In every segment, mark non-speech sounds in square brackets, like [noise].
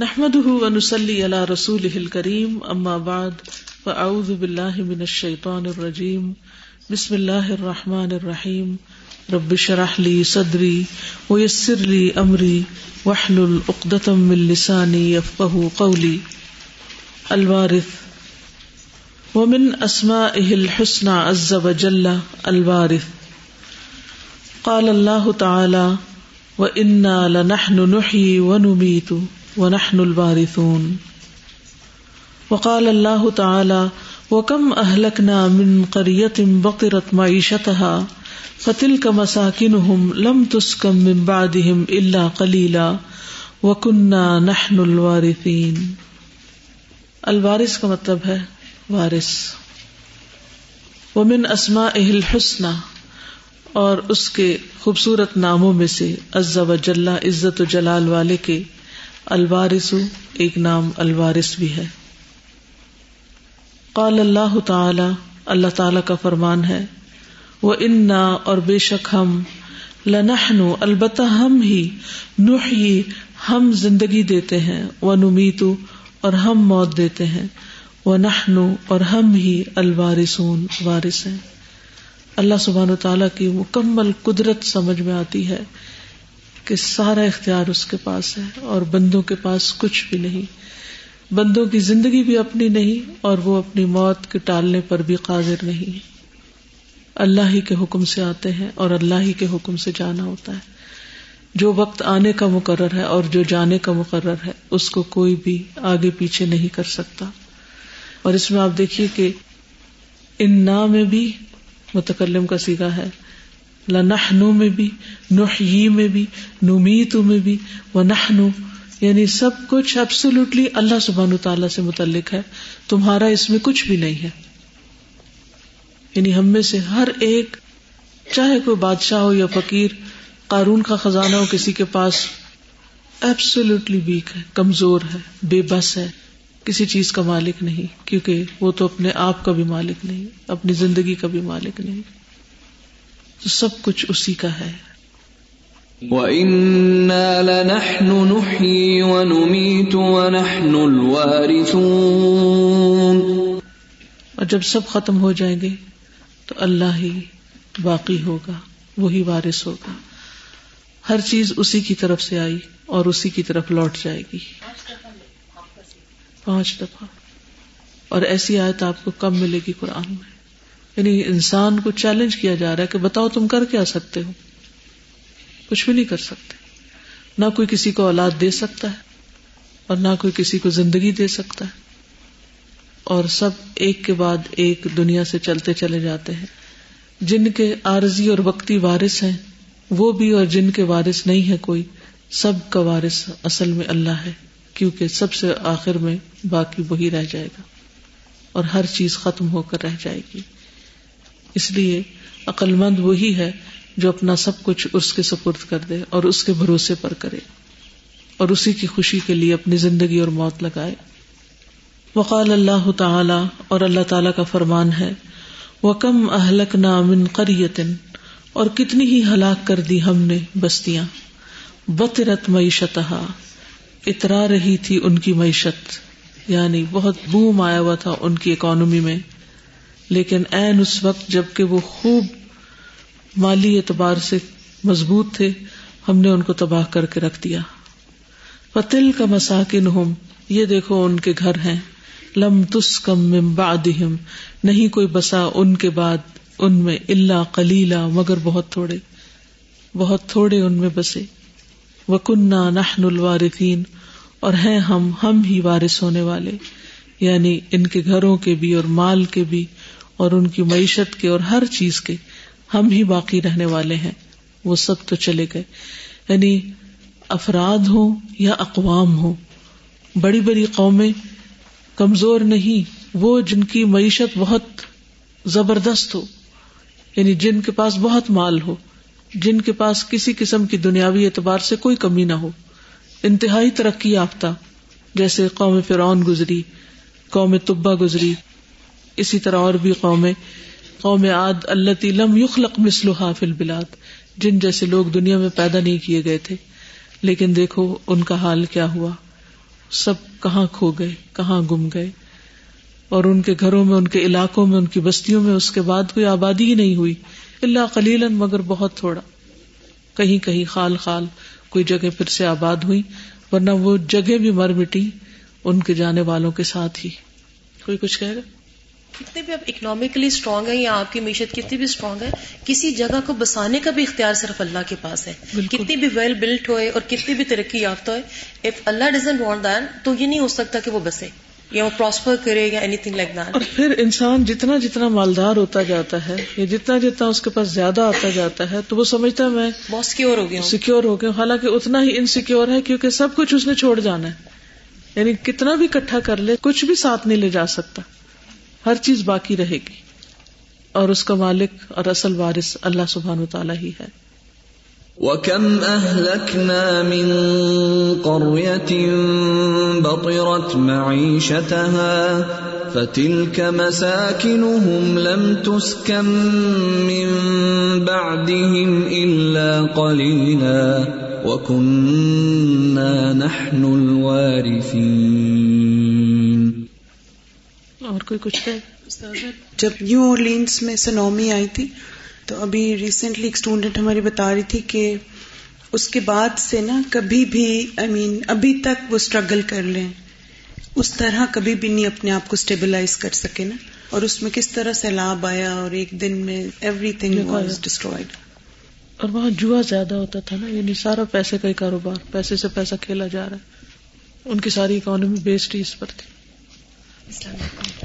نحمده ونسلي على رسوله الكريم اما بعد فاعوذ بالله من الشيطان الرجيم. بسم الله الرحمن الرحيم. رب اشرح لي صدري ويسر لي امري واحلل عقدة من لساني يفقهوا قولي. الوارث. ومن اسمائه الحسنى عز وجل الوارث. قال الله تعالى وانا لنحن نحيي ونميت. ونحن الوارثون. وقال الله تعالى وكم أهلكنا من قرية بطرت معيشتها فتلك مساكنهم لم تسكن من بعدهم إلا قليلا وكنا نحن الوارثين. الوارث کا مطلب ہے وارث. ومن اسمائه الحسنى اور اس کے خوبصورت ناموں میں سے عز و جل عزت و جلال والے کے الوارث، ایک نام الوارث بھی ہے۔ قال اللہ تعالی اللہ تعالی کا فرمان ہے وہ انا اور بے شک ہم، لنحن، البتہ ہم ہی، نحیی، ہم زندگی دیتے ہیں وہ نمیتو اور ہم موت دیتے ہیں وہ نحنو اور ہم ہی الوارثون، وارث ہیں۔ اللہ سبحان و تعالیٰ کی مکمل قدرت سمجھ میں آتی ہے۔ کہ سارا اختیار اس کے پاس ہے اور بندوں کے پاس کچھ بھی نہیں۔ بندوں کی زندگی بھی اپنی نہیں اور وہ اپنی موت کے ٹالنے پر بھی قادر نہیں۔ اللہ ہی کے حکم سے آتے ہیں اور اللہ ہی کے حکم سے جانا ہوتا ہے۔ جو وقت آنے کا مقرر ہے اور جو جانے کا مقرر ہے، اس کو کوئی بھی آگے پیچھے نہیں کر سکتا۔ اور اس میں آپ دیکھیے کہ ان نا میں بھی متکلم کا سیگا ہے۔ لنحنو میں بھی، نحیی میں بھی، نمیتو میں بھی و نحنو یعنی سب کچھ ایبسولوٹلی اللہ سبحانہ تعالیٰ سے متعلق ہے، تمہارا اس میں کچھ بھی نہیں ہے۔ یعنی ہم میں سے ہر ایک، چاہے کوئی بادشاہ ہو یا فقیر، قارون کا خزانہ ہو کسی کے پاس ایبسولوٹلی ویک ہے، کمزور ہے، بے بس ہے، کسی چیز کا مالک نہیں، کیونکہ وہ تو اپنے آپ کا بھی مالک نہیں، اپنی زندگی کا بھی مالک نہیں۔ تو سب کچھ اسی کا ہے۔ وَإِنَّا لَنَحْنُ نُحْيِي وَنُمِيتُ وَنَحْنُ الْوَارِثُونَ۔ اور جب سب ختم ہو جائیں گے تو اللہ ہی باقی ہوگا وہی وارث ہوگا۔ ہر چیز اسی کی طرف سے آئی اور اسی کی طرف لوٹ جائے گی۔ پانچ دفعہ۔ اور ایسی آیت آپ کو کم ملے گی قرآن میں؟ یعنی انسان کو چیلنج کیا جا رہا ہے کہ بتاؤ تم کر کیا سکتے ہو؟ کچھ بھی نہیں کر سکتے۔ نہ کوئی کسی کو اولاد دے سکتا ہے اور نہ کوئی کسی کو زندگی دے سکتا ہے۔ اور سب ایک کے بعد ایک دنیا سے چلتے چلے جاتے ہیں۔ جن کے عارضی اور وقتی وارث ہیں، وہ بھی اور جن کے وارث نہیں ہے کوئی، سب کا وارث اصل میں اللہ ہے، کیونکہ سب سے آخر میں باقی وہی رہ جائے گا۔ اور ہر چیز ختم ہو کر رہ جائے گی۔ اس لیے عقل مند وہی ہے جو اپنا سب کچھ اس کے سپرد کر دے اور اس کے بھروسے پر کرے اور اسی کی خوشی کے لیے اپنی زندگی اور موت لگائے۔ وقال اللہ تعالی اور اللہ تعالی کا فرمان ہے وہ کم اہلک نامن قریتن اور کتنی ہی ہلاک کر دی ہم نے بستیاں۔ بطرت معیشت اترا رہی تھی ان کی معیشت یعنی بہت بوم آیا ہوا تھا ان کی اکانومی میں۔ لیکن این اس وقت جبکہ وہ خوب مالی اعتبار سے مضبوط تھے، ہم نے ان کو تباہ کر کے رکھ دیا۔ پتل کا مساکن ہوں یہ دیکھو ان کے گھر ہیں۔ لم تس کم بعدہم نہیں کوئی بسا ان کے بعد ان میں اللہ کلیلا مگر بہت تھوڑے۔ بہت تھوڑے ان میں بسے۔ وہ کنہ نحن الوارثین اور ہیں ہم ہم ہی وارث ہونے والے۔ یعنی ان کے گھروں کے بھی اور مال کے بھی اور ان کی معیشت کے اور ہر چیز کے ہم ہی باقی رہنے والے ہیں۔ وہ سب تو چلے گئے۔ یعنی افراد ہوں یا اقوام ہوں۔ بڑی بڑی قومیں کمزور نہیں، وہ جن کی معیشت بہت زبردست ہو یعنی جن کے پاس بہت مال ہو، جن کے پاس کسی قسم کی دنیاوی اعتبار سے کوئی کمی نہ ہو۔ انتہائی ترقی یافتہ، جیسے قوم فرعون گزری قوم طبا گزری۔ اسی طرح اور بھی قومیں، قوم عاد اللہ لم یخلق مسلح فل بلاد جن جیسے لوگ دنیا میں پیدا نہیں کیے گئے تھے۔ لیکن دیکھو ان کا حال کیا ہوا۔ سب کہاں کھو گئے، کہاں گم گئے۔ اور ان کے گھروں میں، ان کے علاقوں میں، ان کی بستیوں میں اس کے بعد کوئی آبادی ہی نہیں ہوئی اللہ خلیل مگر بہت تھوڑا۔ کہیں کہیں خال خال کوئی جگہ پھر سے آباد ہوئی، ورنہ وہ جگہ بھی مر مٹی۔ ان کے جانے والوں کے ساتھ ہی۔ کوئی کچھ کہہ رہا کتنے بھی آپ اکنامیکلی اسٹرانگ ہے یا آپ کی معیشت کتنی بھی اسٹرانگ ہے کسی جگہ کو بسانے کا بھی اختیار صرف اللہ کے پاس ہے۔ کتنی بھی ویل بلٹ ہوئے اور کتنی بھی ترقی یافتہ ہوئے اف اللہ ڈزنٹ وانٹ دیٹ تو یہ نہیں ہو سکتا کہ وہ بسے یا وہ پراسپر کرے یا اینی تھنگ لائک دیٹ اور پھر انسان جتنا جتنا مالدار ہوتا جاتا ہے یا جتنا جتنا اس کے پاس زیادہ آتا جاتا ہے تو وہ سمجھتا ہے میں بہت سیکور ہو گیا سیکور ہو گیا حالانکہ اتنا ہی انسیکیور ہے کیونکہ سب کچھ اس نے چھوڑ جانا ہے۔ یعنی کتنا بھی اکٹھا کر لے، کچھ بھی ساتھ نہیں لے جا سکتا۔ ہر چیز باقی رہے گی۔ اور اس کا مالک اور اصل وارث اللہ سبحان و تعالیٰ ہی ہے۔ وَكَمْ أَهْلَكْنَا مِن قَرْيَةٍ بَطِرَتْ مَعِيشَتَهَا فَتِلْكَ مَسَاكِنُهُمْ لَمْ تُسْكَن مِّن بَعْدِهِمْ إِلَّا قَلِيلًا۔ وَكُنَّا نَحْنُ الْوَارِثِينَ۔ اور کوئی کچھ کہ جب نیو اورلینس میں سنومی آئی تھی تو ابھی ریسنٹلی ایک اسٹوڈینٹ ہماری بتا رہی تھی کہ اس کے بعد سے نا کبھی بھی آئی I مین mean, ابھی تک وہ اسٹرگل کر لیں۔ اس طرح کبھی بھی نہیں اپنے آپ کو اسٹیبلائز کر سکے نا۔ اور اس میں کس طرح سیلاب آیا اور ایک دن میں ایوری تھنگ واز ڈسٹرائڈ اور وہاں جوا زیادہ ہوتا تھا نا یعنی سارا پیسے کا ہی کاروبار پیسے سے پیسہ کھیلا جا رہا ہے۔ ان کی ساری اکانومی بیسڈ ہی اس پر تھی۔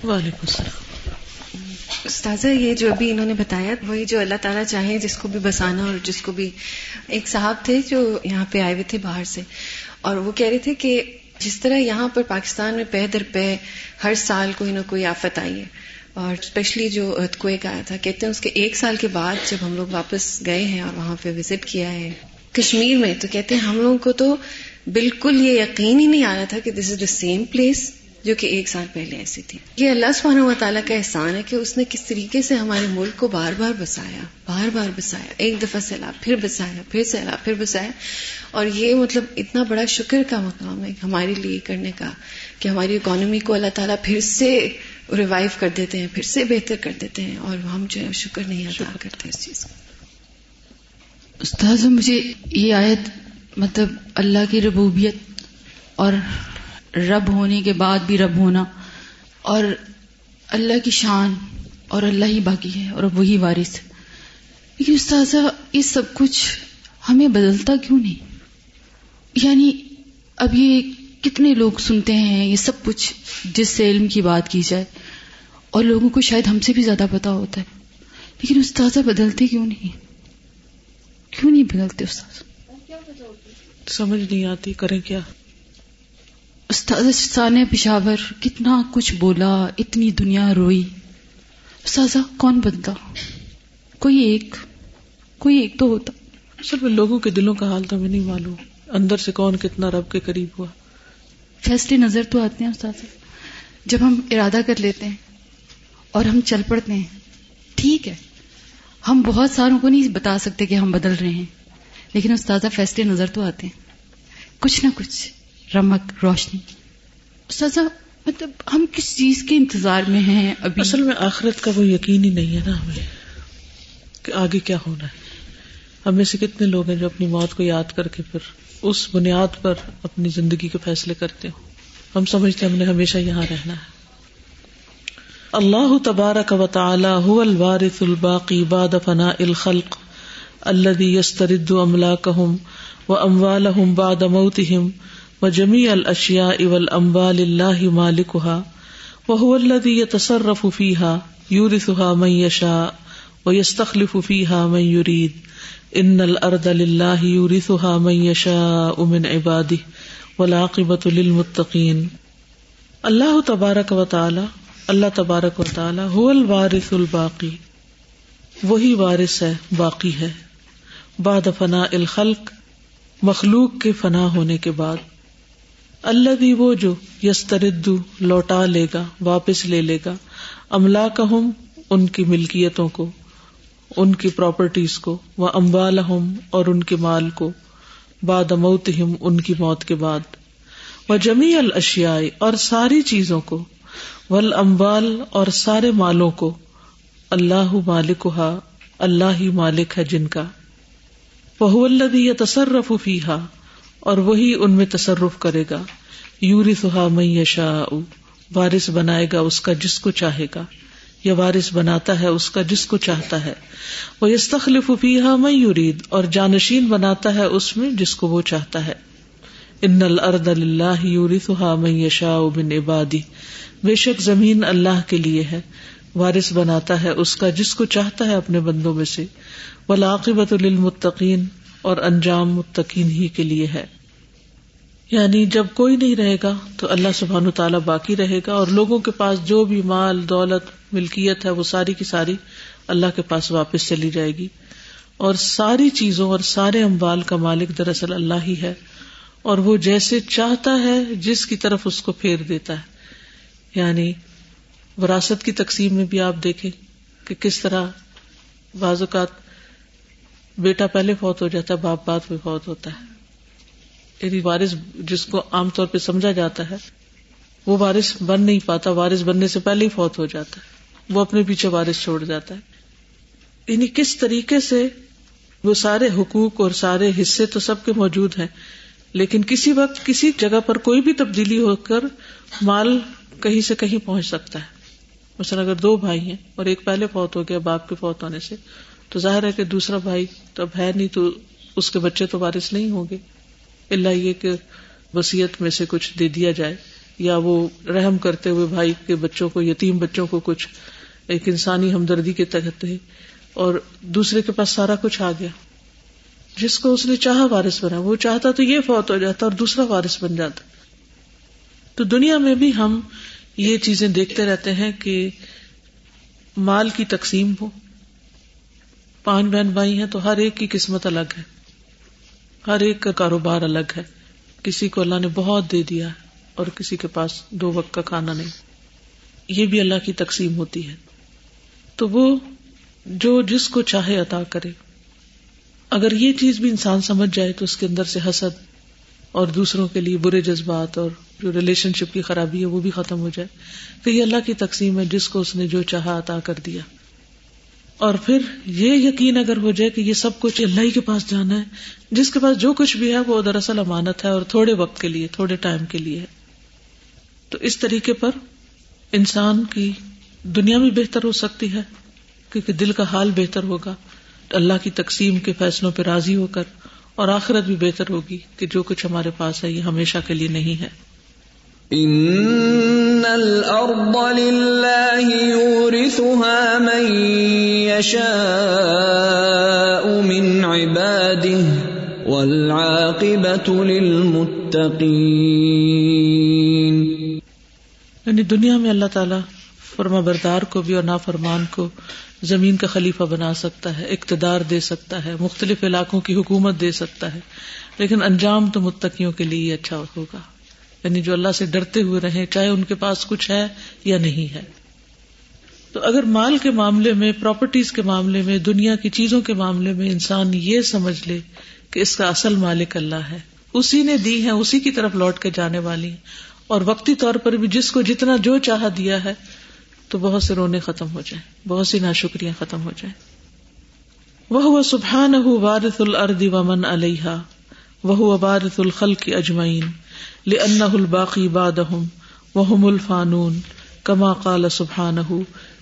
وعلیکم السلام۔ استاذہ یہ جو ابھی انہوں نے بتایا وہی جو اللہ تعالیٰ چاہے جس کو بھی بسانا اور جس کو بھی ایک صاحب تھے جو یہاں پہ آئے ہوئے تھے باہر سے۔ اور وہ کہہ رہے تھے کہ جس طرح یہاں پر پاکستان میں پہ در پہ ہر سال کوئی نہ کوئی آفت آئی ہے۔ اور اسپیشلی جو کویک آیا تھا، کہتے ہیں اس کے ایک سال کے بعد جب ہم لوگ واپس گئے ہیں اور وہاں پہ وزٹ کیا ہے، کشمیر میں، تو کہتے ہیں ہم لوگوں کو تو بالکل یہ یقین ہی نہیں آ رہا تھا کہ دس از دا سیم پلیس جو کہ ایک سال پہلے ایسی تھی۔ یہ اللہ سبحانہ و تعالیٰ کا احسان ہے کہ اس نے کس طریقے سے ہمارے ملک کو بار بار بسایا، بار بار بسایا، ایک دفعہ سیلاب، پھر بسایا، پھر سیلاب، پھر بسایا۔ اور یہ مطلب اتنا بڑا شکر کا مقام ہے ہمارے لیے کرنے کا، کہ ہماری اکانومی کو اللہ تعالیٰ پھر سے ریوائو کر دیتے ہیں پھر سے بہتر کر دیتے ہیں اور ہم جو ہے شکر نہیں ادا کرتے اس چیز کا۔ استاذ مجھے یہ آیت مطلب اللہ کی ربوبیت اور رب ہونے کے بعد بھی رب ہونا اور اللہ کی شان اور اللہ ہی باقی ہے اور وہی وارث۔ ہے لیکن استاذہ یہ سب کچھ ہمیں بدلتا کیوں نہیں؟ یعنی اب یہ کتنے لوگ سنتے ہیں یہ سب کچھ جس سے علم کی بات کی جائے۔ اور لوگوں کو شاید ہم سے بھی زیادہ پتا ہوتا ہے۔ لیکن استاذہ بدلتے کیوں نہیں؟ کیوں نہیں بدلتے استاذ؟ سمجھ نہیں آتی کریں کیا؟ استاد سان پشاور کتنا کچھ بولا اتنی دنیا روئی۔ استاذہ کون بنتا؟ کوئی ایک کوئی ایک تو ہوتا۔ صرف لوگوں کے دلوں کا حال تو ہمیں نہیں معلوم۔ اندر سے کون کتنا رب کے قریب ہوا۔ فیصلے نظر تو آتے ہیں استاذ جب ہم ارادہ کر لیتے ہیں اور ہم چل پڑتے ہیں، ٹھیک ہے۔ ہم بہت ساروں کو نہیں بتا سکتے کہ ہم بدل رہے ہیں، لیکن استاذہ فیصلے نظر تو آتے ہیں۔ کچھ نہ کچھ رمک روشنی۔ سزا مطلب ہم کس چیز کے انتظار میں ہیں ابھی؟ اصل میں آخرت کا وہ یقین ہی نہیں ہے نا ہمیں کہ آگے کیا ہونا ہے۔ ہمیں سے کتنے لوگ ہیں جو اپنی موت کو یاد کر کے پھر اس بنیاد پر اپنی زندگی کے فیصلے کرتے ہو ہم سمجھتے ہم نے ہمیشہ یہاں رہنا ہے۔ اللہ تبارک و تعالی هو الوارث الباقی بعد فناء الخلق الذي يسترد املاكهم واموالهم بعد موتهم وجمی الشیا اول امبا اللہ مالکا وہ الدی تصرف فیحا یورثها من یشا و یستخلف فیها من یرید۔ ان الارض للہ یورثها من یشاء من عباده والعاقبۃ للمتقین۔ اللہ تبارک و تعالی، اللہ تبارک و تعالی هو الوارث الباقی۔ وہی وارث ہے، باقی ہے۔ بعد فنا الخلق، مخلوق کے فنا ہونے کے بعد۔ اللہ بھی وہ جو یستردو لوٹا لے گا، واپس لے لے گا۔ املا کا ان کی ملکیتوں کو۔ ان کی پراپرٹیز کو وہ امبال اور ان کے مال کو باد موت ہم ان کی موت کے بعد۔ وہ جمی الشیائی اور ساری چیزوں کو، ول امبال اور سارے مالوں کو۔ اللہ مالک اللہ ہی مالک ہے جن کا۔ وہ الدی یا تصرف فیحا اور وہی ان میں تصرف کرے گا۔ یوری سہا میشا وارث بنائے گا اس کا جس کو چاہے گا۔ یا وارث بناتا ہے، اس کا جس کو چاہتا ہے۔ وہ اس تخلیف فیحا میں یورید اور جانشین بناتا ہے اس میں جس کو وہ چاہتا ہے۔ ان الرد اللہ یوری سہا میشا بن عبادی بے شک زمین اللہ کے لیے ہے۔ وارث بناتا ہے اس کا جس کو چاہتا ہے اپنے بندوں میں سے۔ ولاقبت للمتقین اور انجام متقین ہی کے لیے ہے۔ یعنی جب کوئی نہیں رہے گا تو اللہ سبحان تعالیٰ باقی رہے گا، اور لوگوں کے پاس جو بھی مال، دولت ملکیت ہے، وہ ساری کی ساری اللہ کے پاس واپس چلی جائے گی۔ اور ساری چیزوں اور سارے اموال کا مالک دراصل اللہ ہی ہے۔ اور وہ جیسے چاہتا ہے، جس کی طرف اس کو پھیر دیتا ہے۔ یعنی وراثت کی تقسیم میں بھی آپ دیکھیں کہ کس طرح بعض اوقات بیٹا پہلے فوت ہو جاتا ہے، باپ بعد میں فوت ہوتا ہے۔ یعنی وارث جس کو عام طور پہ سمجھا جاتا ہے، وہ وارث بن نہیں پاتا، وارث بننے سے پہلے ہی فوت ہو جاتا ہے۔ وہ اپنے پیچھے وارث چھوڑ جاتا ہے۔ یعنی کس طریقے سے وہ سارے حقوق اور سارے حصے تو سب کے موجود ہیں، لیکن کسی وقت کسی جگہ پر کوئی بھی تبدیلی ہو کر مال کہیں سے کہیں پہنچ سکتا ہے۔ مثلا اگر دو بھائی ہیں اور ایک پہلے فوت ہو گیا، باپ کے فوت ہونے سے، تو ظاہر ہے کہ دوسرا بھائی تو اب ہے نہیں تو اس کے بچے تو وارث نہیں ہوں گے۔ اللہ یہ کہ وسیعت میں سے کچھ دے دیا جائے، یا وہ رحم کرتے ہوئے بھائی کے بچوں کو، یتیم بچوں کو کچھ ایک انسانی ہمدردی کے تحت اور دوسرے کے پاس سارا کچھ آ گیا۔ جس کو اس نے چاہا وارث بنا، وہ چاہتا تو یہ فوت ہو جاتا اور دوسرا وارث بن جاتا۔ تو دنیا میں بھی ہم یہ چیزیں دیکھتے رہتے ہیں کہ مال کی تقسیم ہو۔ پانچ بہن بھائی ہیں تو ہر ایک کی قسمت الگ ہے۔ ہر ایک کا کاروبار الگ ہے۔ کسی کو اللہ نے بہت دے دیا اور کسی کے پاس دو وقت کا کھانا نہیں۔ یہ بھی اللہ کی تقسیم ہوتی ہے۔ تو وہ جو جس کو چاہے عطا کرے۔ اگر یہ چیز بھی انسان سمجھ جائے تو اس کے اندر سے حسد اور دوسروں کے لیے برے جذبات اور جو ریلیشن شپ کی خرابی ہے وہ بھی ختم ہو جائے۔ کہ یہ اللہ کی تقسیم ہے جس کو اس نے جو چاہا عطا کر دیا۔ اور پھر یہ یقین اگر ہو جائے کہ یہ سب کچھ اللہ ہی کے پاس جانا ہے، جس کے پاس جو کچھ بھی ہے وہ دراصل امانت ہے اور تھوڑے وقت کے لیے، تھوڑے ٹائم کے لیے ہے۔ تو اس طریقے پر انسان کی دنیا بھی بہتر ہو سکتی ہے کیونکہ دل کا حال بہتر ہوگا۔ اللہ کی تقسیم کے فیصلوں پہ راضی ہو کر اور آخرت بھی بہتر ہوگی کہ جو کچھ ہمارے پاس ہے یہ ہمیشہ کے لیے نہیں ہے۔ ان الارض لله يورثها من يشاء من عباده والعاقبة للمتقين یعنی دنیا میں اللہ تعالیٰ فرما بردار کو بھی اور نافرمان کو زمین کا خلیفہ بنا سکتا ہے، اقتدار دے سکتا ہے، مختلف علاقوں کی حکومت دے سکتا ہے۔ لیکن انجام تو متقیوں کے لیے اچھا ہوگا۔ یعنی جو اللہ سے ڈرتے ہوئے رہے چاہے ان کے پاس کچھ ہے یا نہیں ہے۔ تو اگر مال کے معاملے میں پراپرٹیز کے معاملے میں، دنیا کی چیزوں کے معاملے میں انسان یہ سمجھ لے کہ اس کا اصل مالک اللہ ہے۔ اسی نے دی ہے اسی کی طرف لوٹ کے جانے والی اور وقتی طور پر بھی جس کو جتنا جو چاہ دیا ہے تو بہت سے رونے ختم ہو جائیں، بہت سی ناشکریاں ختم ہو جائیں۔ وہ سبحان وارث الرد ومن علیہ وہ وارث الخل کی اجمعین لأنه الباقي بعدهم وهم الفانون۔ كما قال سبحانه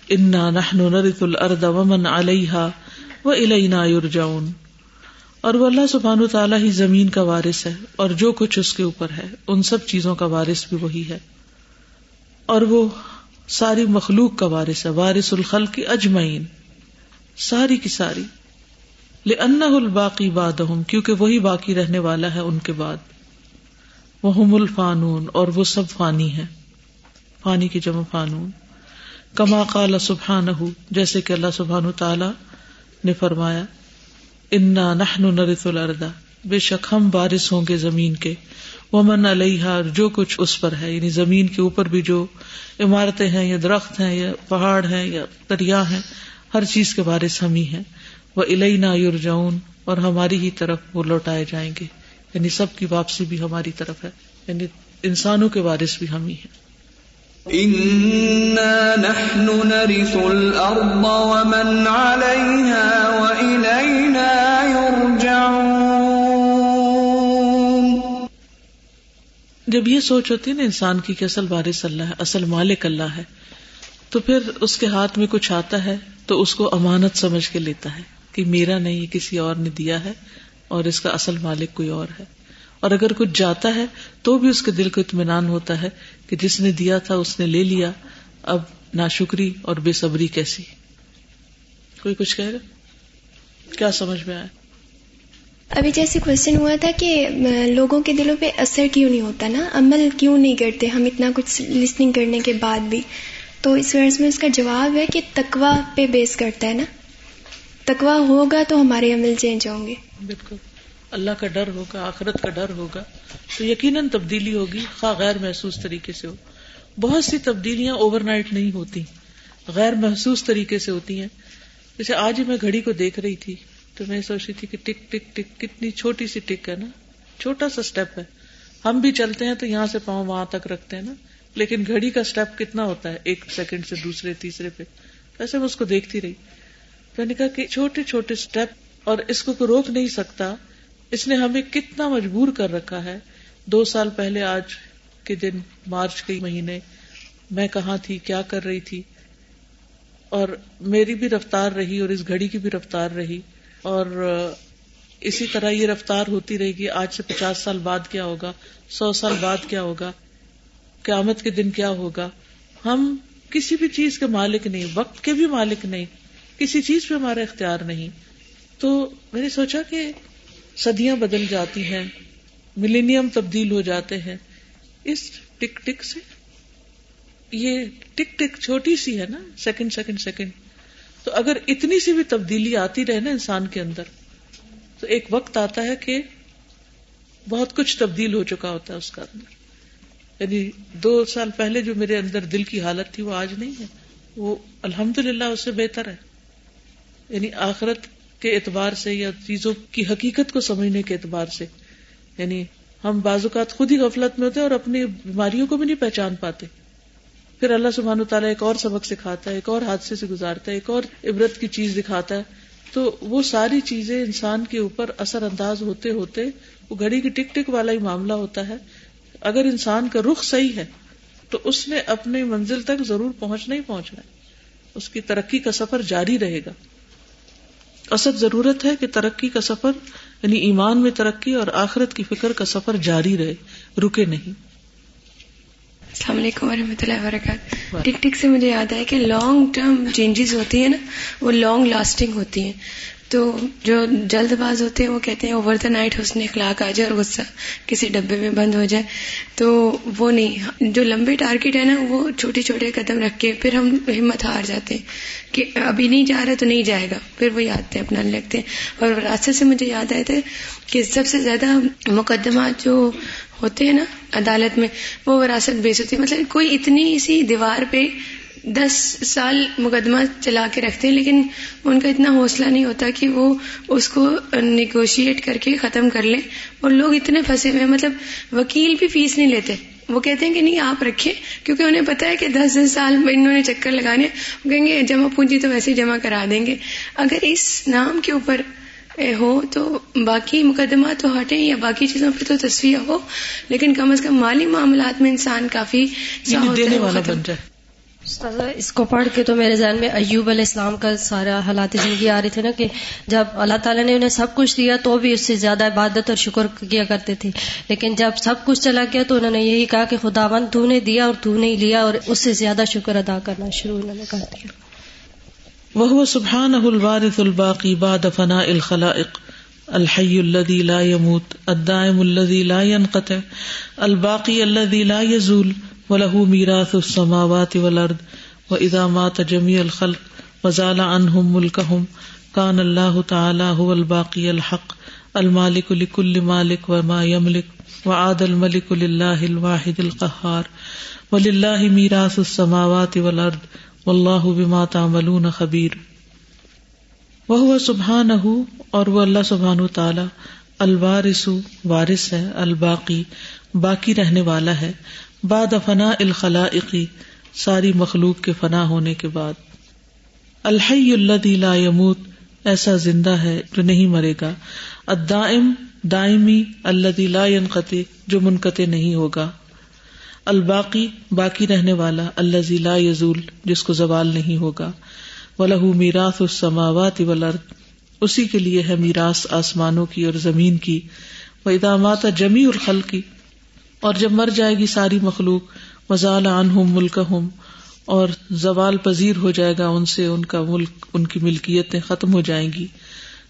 انا نحن نرث الارض ومن عليها والينا يرجعون اور وہ اللہ سبحان و تعالیٰ ہی زمین کا وارث ہے، اور جو کچھ اس کے اوپر ہے، ان سب چیزوں کا وارث بھی وہی ہے۔ اور وہ ساری مخلوق کا وارث ہے، وارث الخل کی اجمعین۔ ساری کی ساری۔ لأنه الباقی بعدهم کیونکہ وہی باقی رہنے والا ہے ان کے بعد۔ وہ الفانون، اور وہ سب فانی ہے فانی کی جمع فانون۔ کما قال سبحان جیسے کہ اللہ سبحان تعالی نے فرمایا، انا نحن نرث الارض بے شک ہم بارش ہوں گے زمین کے۔ وہ من علیہ جو کچھ اس پر ہے یعنی زمین کے اوپر بھی جو عمارتیں ہیں، یا درخت ہیں، یا پہاڑ ہیں، یا دریا ہیں، ہر چیز کے بارش ہم ہی ہیں۔ وہ النا یورجاؤن اور ہماری ہی طرف وہ لوٹائے جائیں گے۔ یعنی سب کی واپسی بھی ہماری طرف ہے۔ یعنی انسانوں کے وارث بھی ہم ہی ہیں۔ نحن نرث الأرض ومن عليها وإلينا يرجعون۔ جب یہ سوچ ہوتی ہے نا انسان کی کہ اصل وارث اللہ ہے، اصل مالک اللہ ہے، تو پھر اس کے ہاتھ میں کچھ آتا ہے تو اس کو امانت سمجھ کے لیتا ہے کہ میرا نہیں، یہ کسی اور نے دیا ہے اور اس کا اصل مالک کوئی اور ہے۔ اور اگر کچھ جاتا ہے تو بھی اس کے دل کو اطمینان ہوتا ہے کہ جس نے دیا تھا، اس نے لے لیا۔ اب ناشکری اور بے صبری کیسی؟ کوئی کچھ کہے گا کیا سمجھ میں آیا؟ ابھی جیسے کوشچن ہوا تھا کہ لوگوں کے دلوں پہ اثر کیوں نہیں ہوتا نا؟ عمل کیوں نہیں کرتے ہم اتنا کچھ لسننگ کرنے کے بعد بھی؟ تو اس ورز میں اس کا جواب ہے کہ تقوا پہ بیس کرتا ہے نا؟ تقوا ہوگا تو ہمارے عمل چینج ہوں گے۔ بالکل۔ اللہ کا ڈر ہوگا، آخرت کا ڈر ہوگا، تو یقیناً تبدیلی ہوگی، خواہ غیر محسوس طریقے سے ہو۔ بہت سی تبدیلیاں اوور نائٹ نہیں ہوتی، غیر محسوس طریقے سے ہوتی ہیں۔ جیسے آج ہی میں گھڑی کو دیکھ رہی تھی۔ تو میں سوچ رہی تھی کہ ٹک ٹک ٹک، کتنی چھوٹی سی ٹک ہے نا، چھوٹا سا اسٹیپ ہے۔ ہم بھی چلتے ہیں تو یہاں سے پاؤں وہاں تک رکھتے ہیں نا۔ لیکن گھڑی کا اسٹیپ کتنا ہوتا ہے، ایک سیکنڈ سے دوسرے، تیسرے پہ۔ ویسے میں اس کو دیکھتی رہی۔ میں نے کہا کہ چھوٹے چھوٹے اسٹیپ اور اس کو کوئی روک نہیں سکتا۔ اس نے ہمیں کتنا مجبور کر رکھا ہے۔ دو سال پہلے آج کے دن، مارچ کے مہینے، میں کہاں تھی، کیا کر رہی تھی۔ اور میری بھی رفتار رہی اور اس گھڑی کی بھی رفتار رہی۔ اور اسی طرح یہ رفتار ہوتی رہے گی۔ آج سے پچاس سال بعد کیا ہوگا؟ سو سال بعد کیا ہوگا؟ قیامت کے دن کیا ہوگا؟ ہم کسی بھی چیز کے مالک نہیں، وقت کے بھی مالک نہیں، کسی چیز پہ ہمارا اختیار نہیں۔ تو میں نے سوچا کہ صدیاں بدل جاتی ہیں ملینیم تبدیل ہو جاتے ہیں۔ اس ٹک ٹک سے یہ ٹک ٹک چھوٹی سی ہے نا سیکنڈ سیکنڈ سیکنڈ تو اگر اتنی سی بھی تبدیلی آتی رہے نا انسان کے اندر، تو ایک وقت آتا ہے کہ بہت کچھ تبدیل ہو چکا ہوتا ہے اس کا اندر۔ یعنی دو سال پہلے جو میرے اندر دل کی حالت تھی، وہ آج نہیں ہے۔ وہ الحمد للہ اس سے بہتر ہے۔ یعنی آخرت کے اعتبار سے یا چیزوں کی حقیقت کو سمجھنے کے اعتبار سے۔ یعنی ہم بعض اوقات خود ہی غفلت میں ہوتے اور اپنی بیماریوں کو بھی نہیں پہچان پاتے۔ پھر اللہ سبحانہ تعالیٰ ایک اور سبق سکھاتا ہے، ایک اور حادثے سے گزارتا ہے، ایک اور عبرت کی چیز دکھاتا ہے۔ تو وہ ساری چیزیں انسان کے اوپر اثر انداز ہوتے ہوتے وہ گھڑی کی ٹک ٹک والا ہی معاملہ ہوتا ہے۔ اگر انسان کا رخ صحیح ہے تو اس نے اپنی منزل تک ضرور پہنچنا ہی پہنچنا ہے۔ اس کی ترقی کا سفر جاری رہے گا۔ اصل ضرورت ہے کہ ترقی کا سفر یعنی ایمان میں ترقی اور آخرت کی فکر کا سفر جاری رہے، رکے نہیں۔ السلام علیکم و رحمۃ اللہ وبرکاتہ۔ ٹک ٹک سے مجھے یاد ہے کہ لانگ ٹرم چینجز ہوتی ہیں نا، وہ لانگ لاسٹنگ ہوتی ہیں۔ تو جو جلد باز ہوتے ہیں، وہ کہتے ہیں اوور دا نائٹ حسن اخلاق آ جائے اور غصہ کسی ڈبے میں بند ہو جائے۔ تو وہ نہیں، جو لمبے ٹارگیٹ ہے نا، وہ چھوٹے چھوٹے قدم رکھ کے پھر ہم ہمت ہار جاتے ہیں کہ ابھی نہیں جا رہا تو نہیں جائے گا۔ پھر وہی آتے ہیں اپنانے لگتے ہیں۔ اور راستے سے مجھے یاد آئے تھے کہ سب سے زیادہ مقدمات جو ہوتے ہیں نا، عدالت میں وہ وراثت بیس ہوتی ہے مطلب کوئی اتنی سی دیوار پہ دس سال مقدمہ چلا کے رکھتے ہیں، لیکن ان کا اتنا حوصلہ نہیں ہوتا کہ وہ اس کو نیگوشیٹ کر کے ختم کر لیں۔ اور لوگ اتنے پھنسے ہوئے مطلب وکیل بھی فیس نہیں لیتے۔ وہ کہتے ہیں کہ نہیں، آپ رکھیں، کیونکہ انہیں پتا ہے کہ دس دس سال میں انہوں نے چکر لگانے وہ کہیں گے، جمع پونجی تو ویسے ہی جمع کرا دیں گے۔ اگر اس نام کے اوپر ہو تو باقی مقدمات تو ہٹیں یا باقی چیزوں پہ تو تصویر ہو لیکن کم از کم مالی معاملات میں انسان کافی دینے والا بن جائے۔ اس کو پڑھ کے تو میرے ذہن میں ایوب علیہ السلام کا سارا حالات زندگی آ رہے تھے نا کہ جب اللہ تعالیٰ نے انہیں سب کچھ دیا تو بھی اس سے زیادہ عبادت اور شکر کیا کرتے تھے۔ لیکن جب سب کچھ چلا گیا تو انہوں نے یہی کہا کہ خدا بند تو نے دیا اور تو نہیں لیا اور اس سے زیادہ شکر ادا کرنا شروع انہوں نے کر دیا۔ وہ سبحان الوارث الباقی بعد فناء الخلائق. الحي الذي لا يموت، الدائم الذي لا ينقطع، الباقي الذي لا يزول، وله ميراث السماوات والارض واذا مات جميع الخلق وزال عنهم ملكهم، كان الله تعالى هو الباقي الحق. المالك لكل مالك وما يملك، وعاد الملك لله الواحد القهار. ولله ميراث السماوات والارض واللہ بما تعملون خبیر۔ وہ سبحان اور وہ اللہ سبحان تعالی الوارث وارث ہے، الباقی، باقی رہنے والا ہے۔ بعد فنا الخلائقی ساری مخلوق کے فنا ہونے کے بعد۔ الحی اللہ لا یموت، ایسا زندہ ہے جو نہیں مرے گا۔ الدائم، دائمی اللہ لا ينقطع جو منقطع نہیں ہوگا۔ الباقی باقی رہنے والا اللہ لا یزول، جس کو زوال نہیں ہوگا۔ ولہ میراث السماوات والارض، اسی کے لیے ہے میراث آسمانوں کی اور زمین کی۔ وہ ادامات جمی الخل کی اور جب مر جائے گی ساری مخلوق مزال عن ہوں ملک ہوں اور زوال پذیر ہو جائے گا ان سے، ان کا ملک، ان کی ملکیتیں ختم ہو جائیں گی۔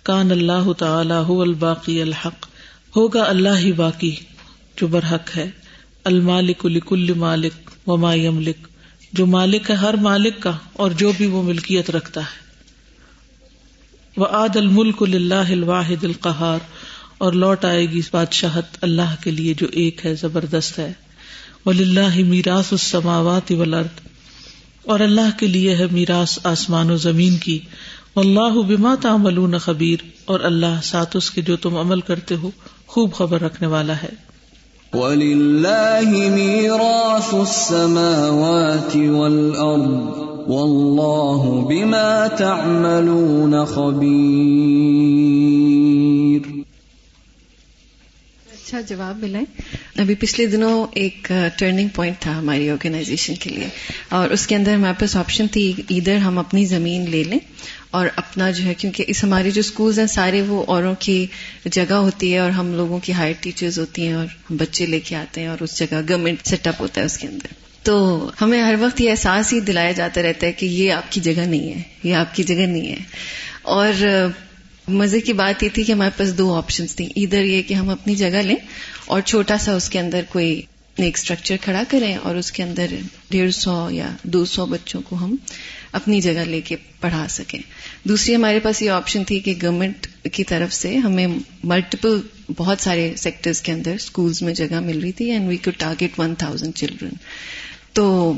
کان اللہ تعالی ہو الباقی الحق، ہوگا اللہ ہی باقی، جو برحق ہے۔ المالک لکل مالک و یملک۔ جو مالک ہے ہر مالک کا اور جو بھی وہ ملکیت رکھتا ہے۔ وہ عاد الملک اللہ الواحد القہار۔ اور لوٹ آئے گی بادشاہت اللہ کے لیے جو ایک ہے، زبردست ہے۔ ولی میراث السماوات والارض۔ اور اللہ کے لیے ہے میراث آسمان و زمین کی۔ اللہ بما تعملون خبیر۔ اور اللہ ساتھ اس کے جو تم عمل کرتے ہو، خوب خبر رکھنے والا ہے۔ وَلِلَّهِ مِيرَاثُ السَّمَاوَاتِ وَالْأَرْضِ واللہ بما تعملون خبیر اچھا جواب ملائیں ابھی پچھلے دنوں ایک ٹرننگ پوائنٹ تھا ہماری آرگنائزیشن کے لیے اور اس کے اندر ہمارے پاس آپشن تھی، ادھر ہم اپنی زمین لے لیں اور اپنا جو ہے، کیونکہ اس ہمارے جو اسکولز ہیں، سارے وہ اوروں کی جگہ ہوتی ہے اور ہم لوگوں کی ہائر ٹیچرز ہوتی ہیں اور ہم بچے لے کے آتے ہیں اور اس جگہ گورنمنٹ سیٹ اپ ہوتا ہے اس کے اندر۔ تو ہمیں ہر وقت یہ احساس ہی دلایا جاتا رہتا ہے کہ یہ آپ کی جگہ نہیں ہے، یہ آپ کی جگہ نہیں ہے۔ اور مزے کی بات یہ تھی کہ ہمارے پاس دو آپشنس تھیں، ادھر یہ کہ ہم اپنی جگہ لیں اور چھوٹا سا اس کے اندر کوئی ایک اسٹرکچر کھڑا کریں اور اس کے اندر ڈیڑھ سو یا دو سو بچوں کو ہم اپنی جگہ لے کے پڑھا سکیں۔ دوسری ہمارے پاس یہ آپشن تھی کہ گورنمنٹ کی طرف سے ہمیں ملٹیپل بہت سارے سیکٹرز کے اندر اسکولز میں جگہ مل رہی تھی اینڈ وی کو ٹارگیٹ ون تھاؤزینڈ چلڈرن تو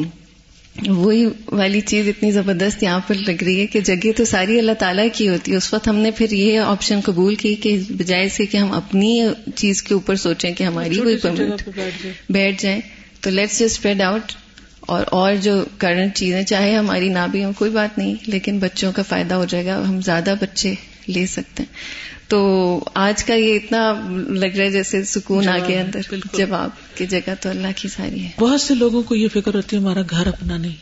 وہی والی چیز اتنی زبردست یہاں پر لگ رہی ہے کہ جگہ تو ساری اللہ تعالیٰ کی ہوتی ہے۔ اس وقت ہم نے پھر یہ آپشن قبول کی کہ بجائے سے کہ ہم اپنی چیز کے اوپر سوچیں کہ ہماری کوئی پرمنٹ بیٹھ جائیں۔ تو لیٹس جسٹ اسپریڈ آؤٹ اور اور جو کرنٹ چیزیں چاہے ہماری نہ بھی ہوں کوئی بات نہیں لیکن بچوں کا فائدہ ہو جائے گا ہم زیادہ بچے لے سکتے ہیں۔ تو آج کا یہ اتنا لگ رہا ہے جیسے سکون آ گیا اندر جواب کی جگہ تو اللہ کی ساری ہے۔ بہت سے لوگوں کو یہ فکر ہوتی ہے ہمارا گھر اپنا نہیں۔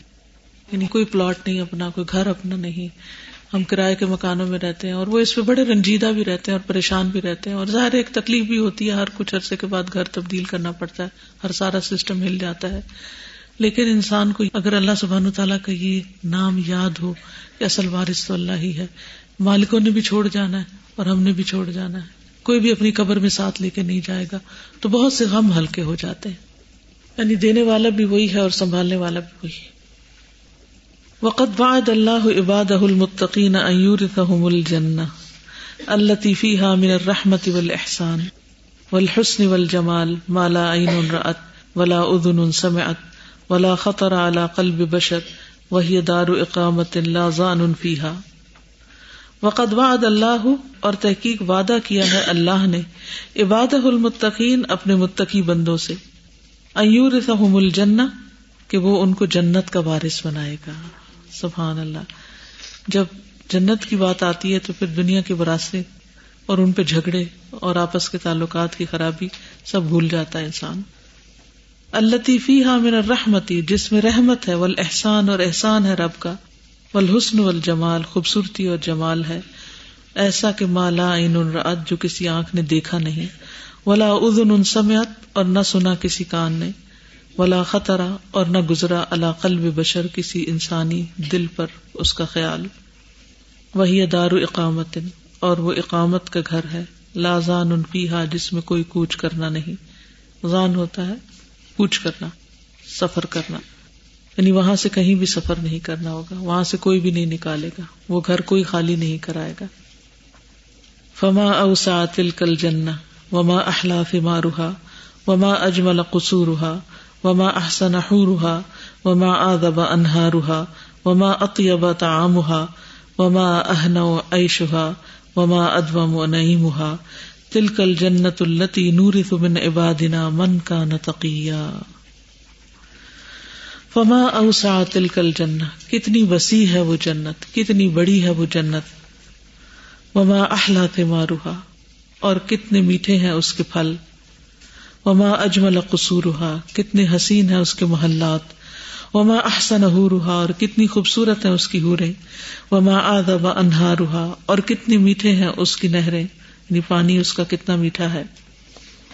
یعنی کوئی پلاٹ نہیں اپنا کوئی گھر اپنا نہیں۔ ہم کرائے کے مکانوں میں رہتے ہیں اور وہ اس پہ بڑے رنجیدہ بھی رہتے ہیں اور پریشان بھی رہتے ہیں۔ اور ظاہر ایک تکلیف بھی ہوتی ہے ہر کچھ عرصے کے بعد گھر تبدیل کرنا پڑتا ہے ہر سارا سسٹم ہل جاتا ہے۔ لیکن انسان کو اگر اللہ سبحان تعالیٰ کا یہ نام یاد ہو کہ اصل وارث تو اللہ ہی ہے، مالکوں نے بھی چھوڑ جانا ہے اور ہم نے بھی چھوڑ جانا ہے۔ کوئی بھی اپنی قبر میں ساتھ لے کے نہیں جائے گا، تو بہت سے غم ہلکے ہو جاتے ہیں۔ یعنی دینے والا بھی وہی ہے اور سنبھالنے والا بھی وہی ہے۔ وقت بعد اللہ عباد المطقین الجنہ اللہ فیہا من الرحمت والاحسان والحسن والجمال ما لا عین رأت ولا اذن سمعت ولا خطر على قلب بشر، وهي دار اقامت لا زان فیہا وقد وعد اللہ اور تحقیق وعدہ کیا ہے اللہ نے عباد المتقین اپنے متقی بندوں سے۔ ایور الجنہ، کہ وہ ان کو جنت کا وارث بنائے گا۔ سبحان اللہ۔ جب جنت کی بات آتی ہے تو پھر دنیا کے براسے اور ان پہ جھگڑے اور آپس کے تعلقات کی خرابی سب بھول جاتا ہے انسان۔ اللہ فی ہاں میرا رحمتی جس میں رحمت ہے وہ احسان اور احسان ہے رب کا۔ والحسن والجمال، خوبصورتی اور جمال ہے۔ ایسا کہ مالا رات جو کسی آنکھ نے دیکھا نہیں۔ ولا اذن سمعت، اور نہ سنا کسی کان نے۔ ولا خطرہ اور نہ گزرا اللہ قلب بشر کسی انسانی دل پر اس کا خیال۔ وہی دار اقامت، اور وہ اقامت کا گھر ہے۔ لازان ان پیہا جس میں کوئی کوچ کرنا نہیں۔ زان ہوتا ہے۔ کوچ کرنا، سفر کرنا۔ یعنی وہاں سے کہیں بھی سفر نہیں کرنا ہوگا، وہاں سے کوئی بھی نہیں نکالے گا۔ وہ گھر کوئی خالی نہیں کرائے گا۔ فما اوسا تل کل جنا وما احلاف ما روحا وما اجمل قصورها وما احسن حورها وما آدب انهارها وما اطيب طعامها وما اهنو عيشها وما ادوم نعيمها تل کل جنت التی نور من عبادنا من کا نتقیا فما اوسا تل کل جنت کتنی وسیع ہے وہ جنت، کتنی بڑی ہے وہ جنت۔ وما احلا ماروہا اور کتنے میٹھے ہیں اس کے پھل۔ وما اجمل قصورها۔ کتنے حسین ہے اس کے محلات۔ وما احسن حورها۔ اور کتنی خوبصورت ہے اس کی حوریں۔ وما آدب انہارها۔ اور کتنے میٹھے ہیں اس کی نہریں۔ یعنی پانی اس کا کتنا میٹھا ہے۔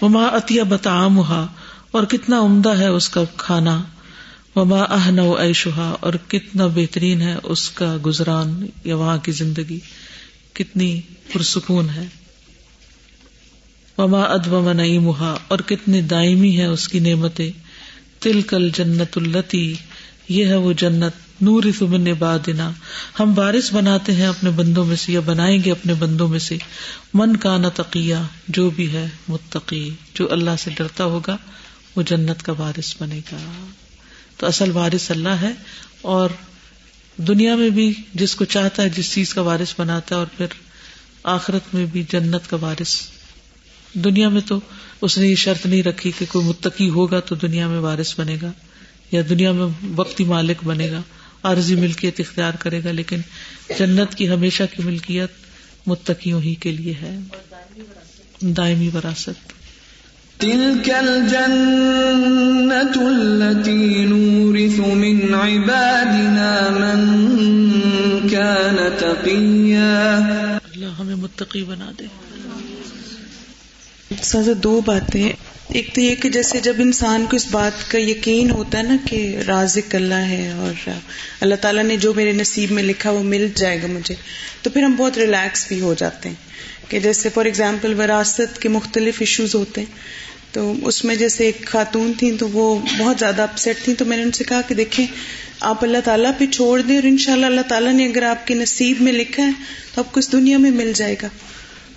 وما عطیہ بتعامها اور کتنا عمدہ ہے اس کا کھانا۔ وما اہن و عیشہا، اور کتنا بہترین ہے اس کا گزران یا وہاں کی زندگی۔ کتنی پرسکون ہے۔ وما ادب نئی محا اور کتنی دائمی ہے اس کی نعمتیں۔ تل کل جنت التی یہ ہے وہ جنت نور سمن بادنا ہم بارش بناتے ہیں اپنے بندوں میں سے یا بنائیں گے اپنے بندوں میں سے۔ من کا نہ تقیہ، جو بھی ہے، متقی۔ جو اللہ سے ڈرتا ہوگا، وہ جنت کا وارث بنے گا۔ تو اصل وارث اللہ ہے اور دنیا میں بھی جس کو چاہتا ہے، جس چیز کا وارث بناتا ہے اور پھر آخرت میں بھی جنت کا وارث۔ دنیا میں تو اس نے یہ شرط نہیں رکھی کہ کوئی متقی ہوگا تو دنیا میں وارث بنے گا یا دنیا میں وقتی مالک بنے گا۔ عارضی ملکیت اختیار کرے گا لیکن جنت کی ہمیشہ کی ملکیت متقیوں ہی کے لیے ہے۔ دائمی وراثت۔ تلك الجنة التي نورث من عبادنا من كان تقيا اللہ ہمیں متقی بنا دے۔ سازا دو باتیں۔ ایک تو یہ کہ جیسے جب انسان کو اس بات کا یقین ہوتا ہے نا کہ رازق اللہ ہے اور اللہ تعالیٰ نے جو میرے نصیب میں لکھا وہ مل جائے گا مجھے، تو پھر ہم بہت ریلیکس بھی ہو جاتے ہیں۔ کہ جیسے فار ایگزامپل وراثت کے مختلف ایشوز ہوتے ہیں، تو اس میں جیسے ایک خاتون تھیں تو وہ بہت زیادہ اپسٹ تھیں۔ تو میں نے ان سے کہا کہ دیکھیں، آپ اللہ تعالیٰ پہ چھوڑ دیں اور انشاءاللہ اللہ تعالیٰ نے اگر آپ کے نصیب میں لکھا ہے تو آپ کو اس دنیا میں مل جائے گا۔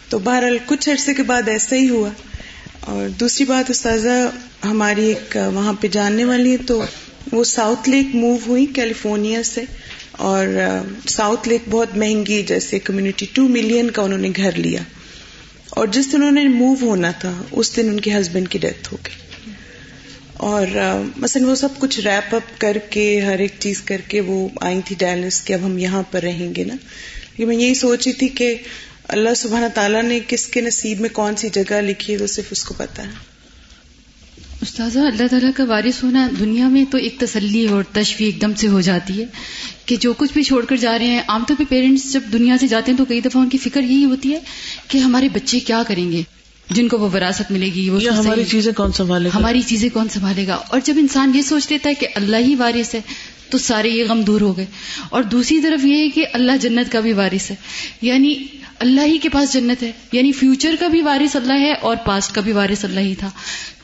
تو بہرحال کچھ عرصے کے بعد ایسا ہی ہوا۔ اور دوسری بات استاذہ، ہماری ایک وہاں پہ جاننے والی ہے تو وہ ساؤتھ لیک موو ہوئی کیلیفورنیا سے اور ساؤتھ لیک بہت مہنگی جیسے کمیونٹی ٹو ملین کا انہوں نے گھر لیا اور جس دن انہوں نے موو ہونا تھا، اس دن ان کے ہسبینڈ کی ڈیتھ ہو گئی اور مثلاً وہ سب کچھ ریپ اپ کر کے، ہر ایک چیز کر کے وہ آئی تھی ڈیلس کہ اب ہم یہاں پر رہیں گے نا۔ لیکن میں یہی سوچی تھی کہ اللہ سبحانہ تعالیٰ نے کس کے نصیب میں کون سی جگہ لکھی ہے تو صرف اس کو پتا ہے۔ استاذہ اللہ تعالیٰ کا وارث ہونا دنیا میں تو ایک تسلی اور تشوی ایک دم سے ہو جاتی ہے کہ جو کچھ بھی چھوڑ کر جا رہے ہیں۔ عام طور پہ پیرنٹس جب دنیا سے جاتے ہیں تو کئی دفعہ ان کی فکر یہی ہوتی ہے کہ ہمارے بچے کیا کریں گے؟ جن کو وہ وراثت ملے گی وہ ہماری چیزیں کون سنبھالے گا؟ ہماری چیزیں کون سنبھالے گا؟ اور جب انسان یہ سوچ لیتا ہے کہ اللہ ہی وارث ہے تو سارے یہ غم دور ہو گئے۔ اور دوسری طرف یہ ہے کہ اللہ جنت کا بھی وارث ہے۔ یعنی اللہ ہی کے پاس جنت ہے۔ یعنی فیوچر کا بھی وارث اللہ ہے اور پاسٹ کا بھی وارث اللہ ہی تھا۔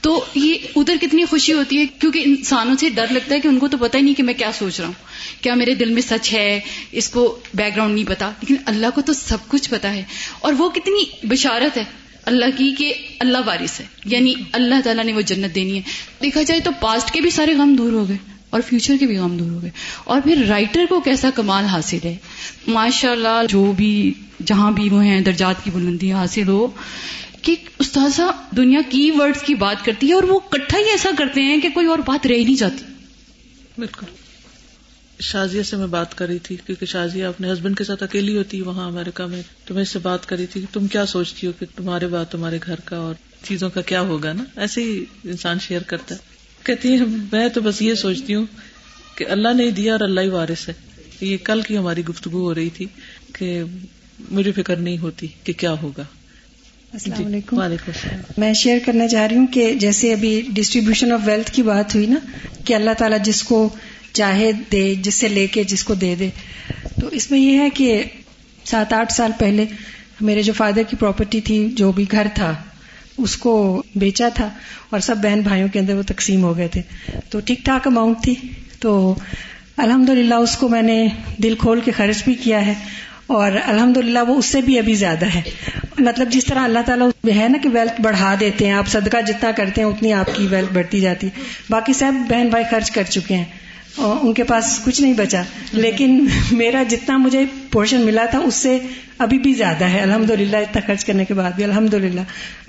تو یہ ادھر کتنی خوشی ہوتی ہے کیونکہ انسانوں سے ڈر لگتا ہے کہ ان کو تو پتہ ہی نہیں کہ میں کیا سوچ رہا ہوں۔ کیا میرے دل میں سچ ہے؟ اس کو بیک گراؤنڈ نہیں پتا۔ لیکن اللہ کو تو سب کچھ پتا ہے۔ اور وہ کتنی بشارت ہے اللہ کی کہ اللہ وارث ہے۔ یعنی اللہ تعالیٰ نے وہ جنت دینی ہے۔ دیکھا جائے تو پاسٹ کے بھی سارے غم دور ہو گئے۔ اور فیوچر کے بھی غم دور ہو گئے۔ اور پھر رائٹر کو کیسا کمال حاصل ہے۔ ماشاء اللہ جو بھی، جہاں بھی وہ ہیں، درجات کی بلندی حاصل ہو، کہ استاذہ دنیا کی ورڈز کی بات کرتی ہے اور وہ کٹھا ہی ایسا کرتے ہیں کہ کوئی اور بات رہ نہیں جاتی۔ بالکل۔ شازیہ سے میں بات کر رہی تھی، کیونکہ شازیہ اپنے ہسبینڈ کے ساتھ اکیلی ہوتی ہے وہاں امیرکا میں تو میں اس سے بات کر رہی تھی کہ تم کیا سوچتی ہو کہ تمہارے بعد تمہارے گھر کا اور چیزوں کا کیا ہوگا نا؟ ایسے ہی انسان شیئر کرتا ہے۔ کہتی ہے میں تو بس یہ سوچتی ہوں کہ اللہ نے دیا اور اللہ ہی وارث ہے۔ یہ کل کی ہماری گفتگو ہو رہی تھی کہ مجھے فکر نہیں ہوتی کہ کیا ہوگا۔ السلام علیکم۔ وعلیکم السلام۔ میں شیئر کرنا چاہ رہی ہوں کہ جیسے ابھی ڈسٹریبیوشن آف ویلتھ کی بات ہوئی نا کہ اللہ تعالیٰ جس کو چاہے دے جس سے لے کے جس کو دے دے۔ تو اس میں یہ ہے کہ سات آٹھ سال پہلے میرے جو فادر کی پراپرٹی تھی جو بھی گھر تھا اس کو بیچا تھا اور سب بہن بھائیوں کے اندر وہ تقسیم ہو گئے تھے۔ تو ٹھیک ٹھاک اماؤنٹ تھی۔ تو الحمد اس کو میں نے دل کھول کے خرچ بھی کیا ہے اور الحمد وہ اس سے بھی ابھی زیادہ ہے۔ مطلب جس طرح اللہ تعالیٰ ہے نا کہ ویلتھ بڑھا دیتے ہیں، آپ صدقہ جتنا کرتے ہیں اتنی آپ کی ویلتھ بڑھتی جاتی ہے۔ باقی سب بہن بھائی خرچ کر چکے ہیں۔ ان کے پاس کچھ نہیں بچا۔ لیکن میرا جتنا مجھے پورشن ملا تھا، اس سے ابھی بھی زیادہ ہے۔ الحمد للہ اتنا خرچ کرنے کے بعد بھی۔ الحمد للہ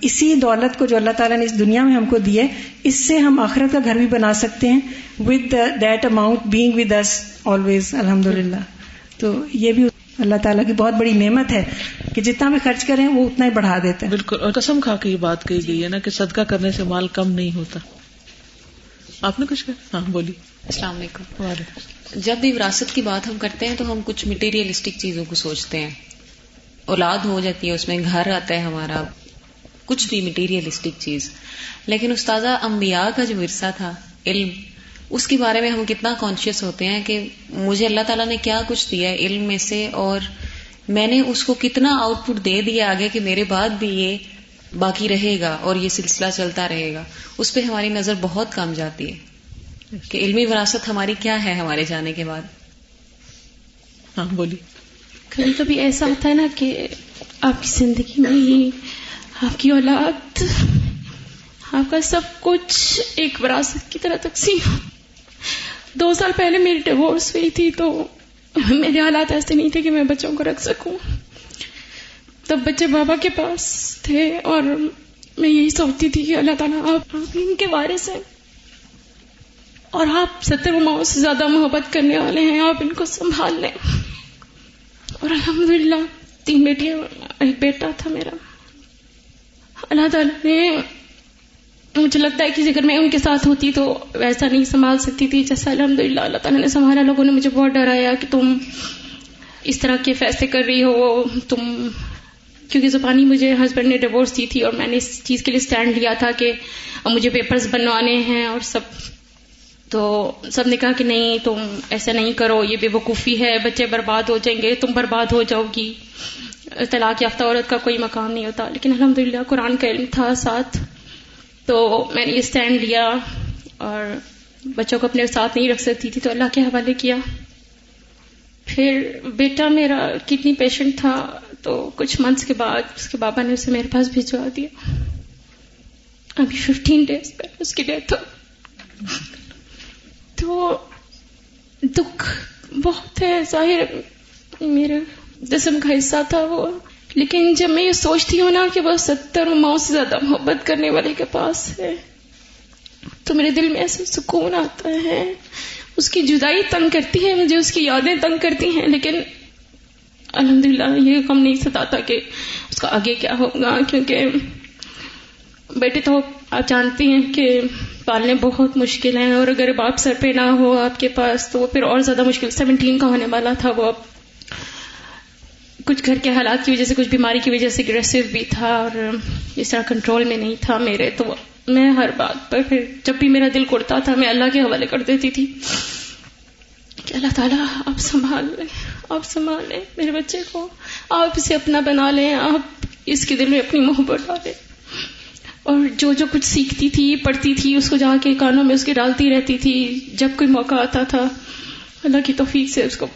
اسی دولت کو جو اللہ تعالیٰ نے اس دنیا میں ہم کو دی ہے، اس سے ہم آخرت کا گھر بھی بنا سکتے ہیں۔ With that amount being with us always الحمد للہ تو یہ بھی اللہ تعالیٰ کی بہت بڑی نعمت ہے کہ جتنا بھی خرچ کریں، وہ اتنا ہی بڑھا دیتے ہیں۔ بالکل۔ اور قسم کھا کے یہ بات کہی گئی ہے نا کہ صدقہ کرنے سے مال کم نہیں ہوتا۔ آپ نے کچھ کہا؟ ہاں بولی السلام علیکم۔ جب بھی وراثت کی بات ہم کرتے ہیں تو ہم کچھ مٹیریلسٹک چیزوں کو سوچتے ہیں۔ اولاد ہو جاتی ہے اس میں گھر آتا ہے ہمارا۔ کچھ بھی مٹیریلسٹک چیز۔ لیکن استاذہ انبیاء کا جو ورثہ تھا علم اس کے بارے میں ہم کتنا کانشیس ہوتے ہیں کہ مجھے اللہ تعالیٰ نے کیا کچھ دیا ہے علم میں سے اور میں نے اس کو کتنا آؤٹ پٹ دے دیا آگے کہ میرے بعد بھی یہ باقی رہے گا اور یہ سلسلہ چلتا رہے گا اس پہ ہماری نظر بہت کم جاتی ہے۔ کہ علمی وراثت ہماری کیا ہے ہمارے جانے کے بعد؟ ہاں بولی کبھی کبھی ایسا ہوتا ہے نا کہ آپ کی زندگی میں ہی آپ کی اولاد آپ کا سب کچھ ایک وراثت کی طرح تقسیم۔ دو سال پہلے میری ڈیوورس ہوئی تھی تو میرے حالات ایسے نہیں تھے کہ میں بچوں کو رکھ سکوں۔ تب بچے بابا کے پاس تھے اور میں یہی سوچتی تھی کہ اللہ تعالیٰ آپ ان کے وارث ہیں اور آپ ستر ماؤں سے زیادہ محبت کرنے والے ہیں، آپ ان کو سنبھال لیں۔ اور الحمد للہ تین بیٹیاں، ایک بیٹا تھا میرا۔ اللہ تعالیٰ نے مجھے لگتا ہے کہ اگر میں ان کے ساتھ ہوتی تو ویسا نہیں سنبھال سکتی تھی۔ جیسا الحمد للہ اللہ تعالیٰ نے سنبھالا، لوگوں نے مجھے بہت ڈرایا کہ تم اس طرح کے فیصلے کر رہی ہو، تم کیونکہ زبانی مجھے ہسبینڈ نے ڈیوورس دی تھی اور میں نے اس چیز کے لیے اسٹینڈ لیا تھا کہ مجھے پیپرز بنوانے ہیں اور سب۔ تو سب نے کہا کہ نہیں، تم ایسا نہیں کرو، یہ بے وقوفی ہے، بچے برباد ہو جائیں گے، تم برباد ہو جاؤ گی۔ طلاق یافتہ عورت کا کوئی مقام نہیں ہوتا۔ لیکن الحمد للہ قرآن کا علم تھا ساتھ۔ تو میں نے یہ اسٹینڈ لیا اور بچوں کو اپنے ساتھ نہیں رکھ سکتی تھی، تو اللہ کے حوالے کیا۔ پھر بیٹا میرا کڈنی پیشنٹ تھا۔ تو کچھ منتھس کے بعد اس کے بابا نے اسے میرے پاس بھجوا دیا۔ ابھی ففٹین ڈیز پہ اس کی ڈیتھ ہو۔ تو دکھ بہت ہے۔ ظاہر میرے جسم کا حصہ تھا وہ۔ لیکن جب میں یہ سوچتی ہوں نا کہ وہ ستر ماؤں سے زیادہ محبت کرنے والے کے پاس ہے، تو میرے دل میں ایسا سکون آتا ہے۔ اس کی جدائی تنگ کرتی ہے، مجھے اس کی یادیں تنگ کرتی ہیں، لیکن الحمد للہ یہ کم نہیں ستاتا کہ اس کا آگے کیا ہوگا، کیونکہ بیٹے تو آپ جانتی ہیں کہ پالنے بہت مشکل ہیں، اور اگر باپ سر پہ نہ ہو آپ کے پاس، تو وہ پھر اور زیادہ مشکل۔ سیونٹین کا ہونے والا تھا وہ اب۔ کچھ گھر کے حالات کی وجہ سے، کچھ بیماری کی وجہ سے اگریسو بھی تھا، اور اس طرح کنٹرول میں نہیں تھا میرے۔ تو میں ہر بات پر پھر جب بھی میرا دل کڑتا تھا، میں اللہ کے حوالے کر دیتی تھی کہ اللہ تعالیٰ آپ سنبھال لیں آپ سنبھال لیں میرے بچے کو۔ آپ اسے اپنا بنا لیں، آپ اس کے دل میں اپنی محبت ڈالیں۔ اور جو جو کچھ سیکھتی تھی، پڑھتی تھی، اس کو جا کے کانوں میں اس کے ڈالتی رہتی تھی۔ جب کوئی موقع آتا تھا، اللہ کی توفیق سے اس کو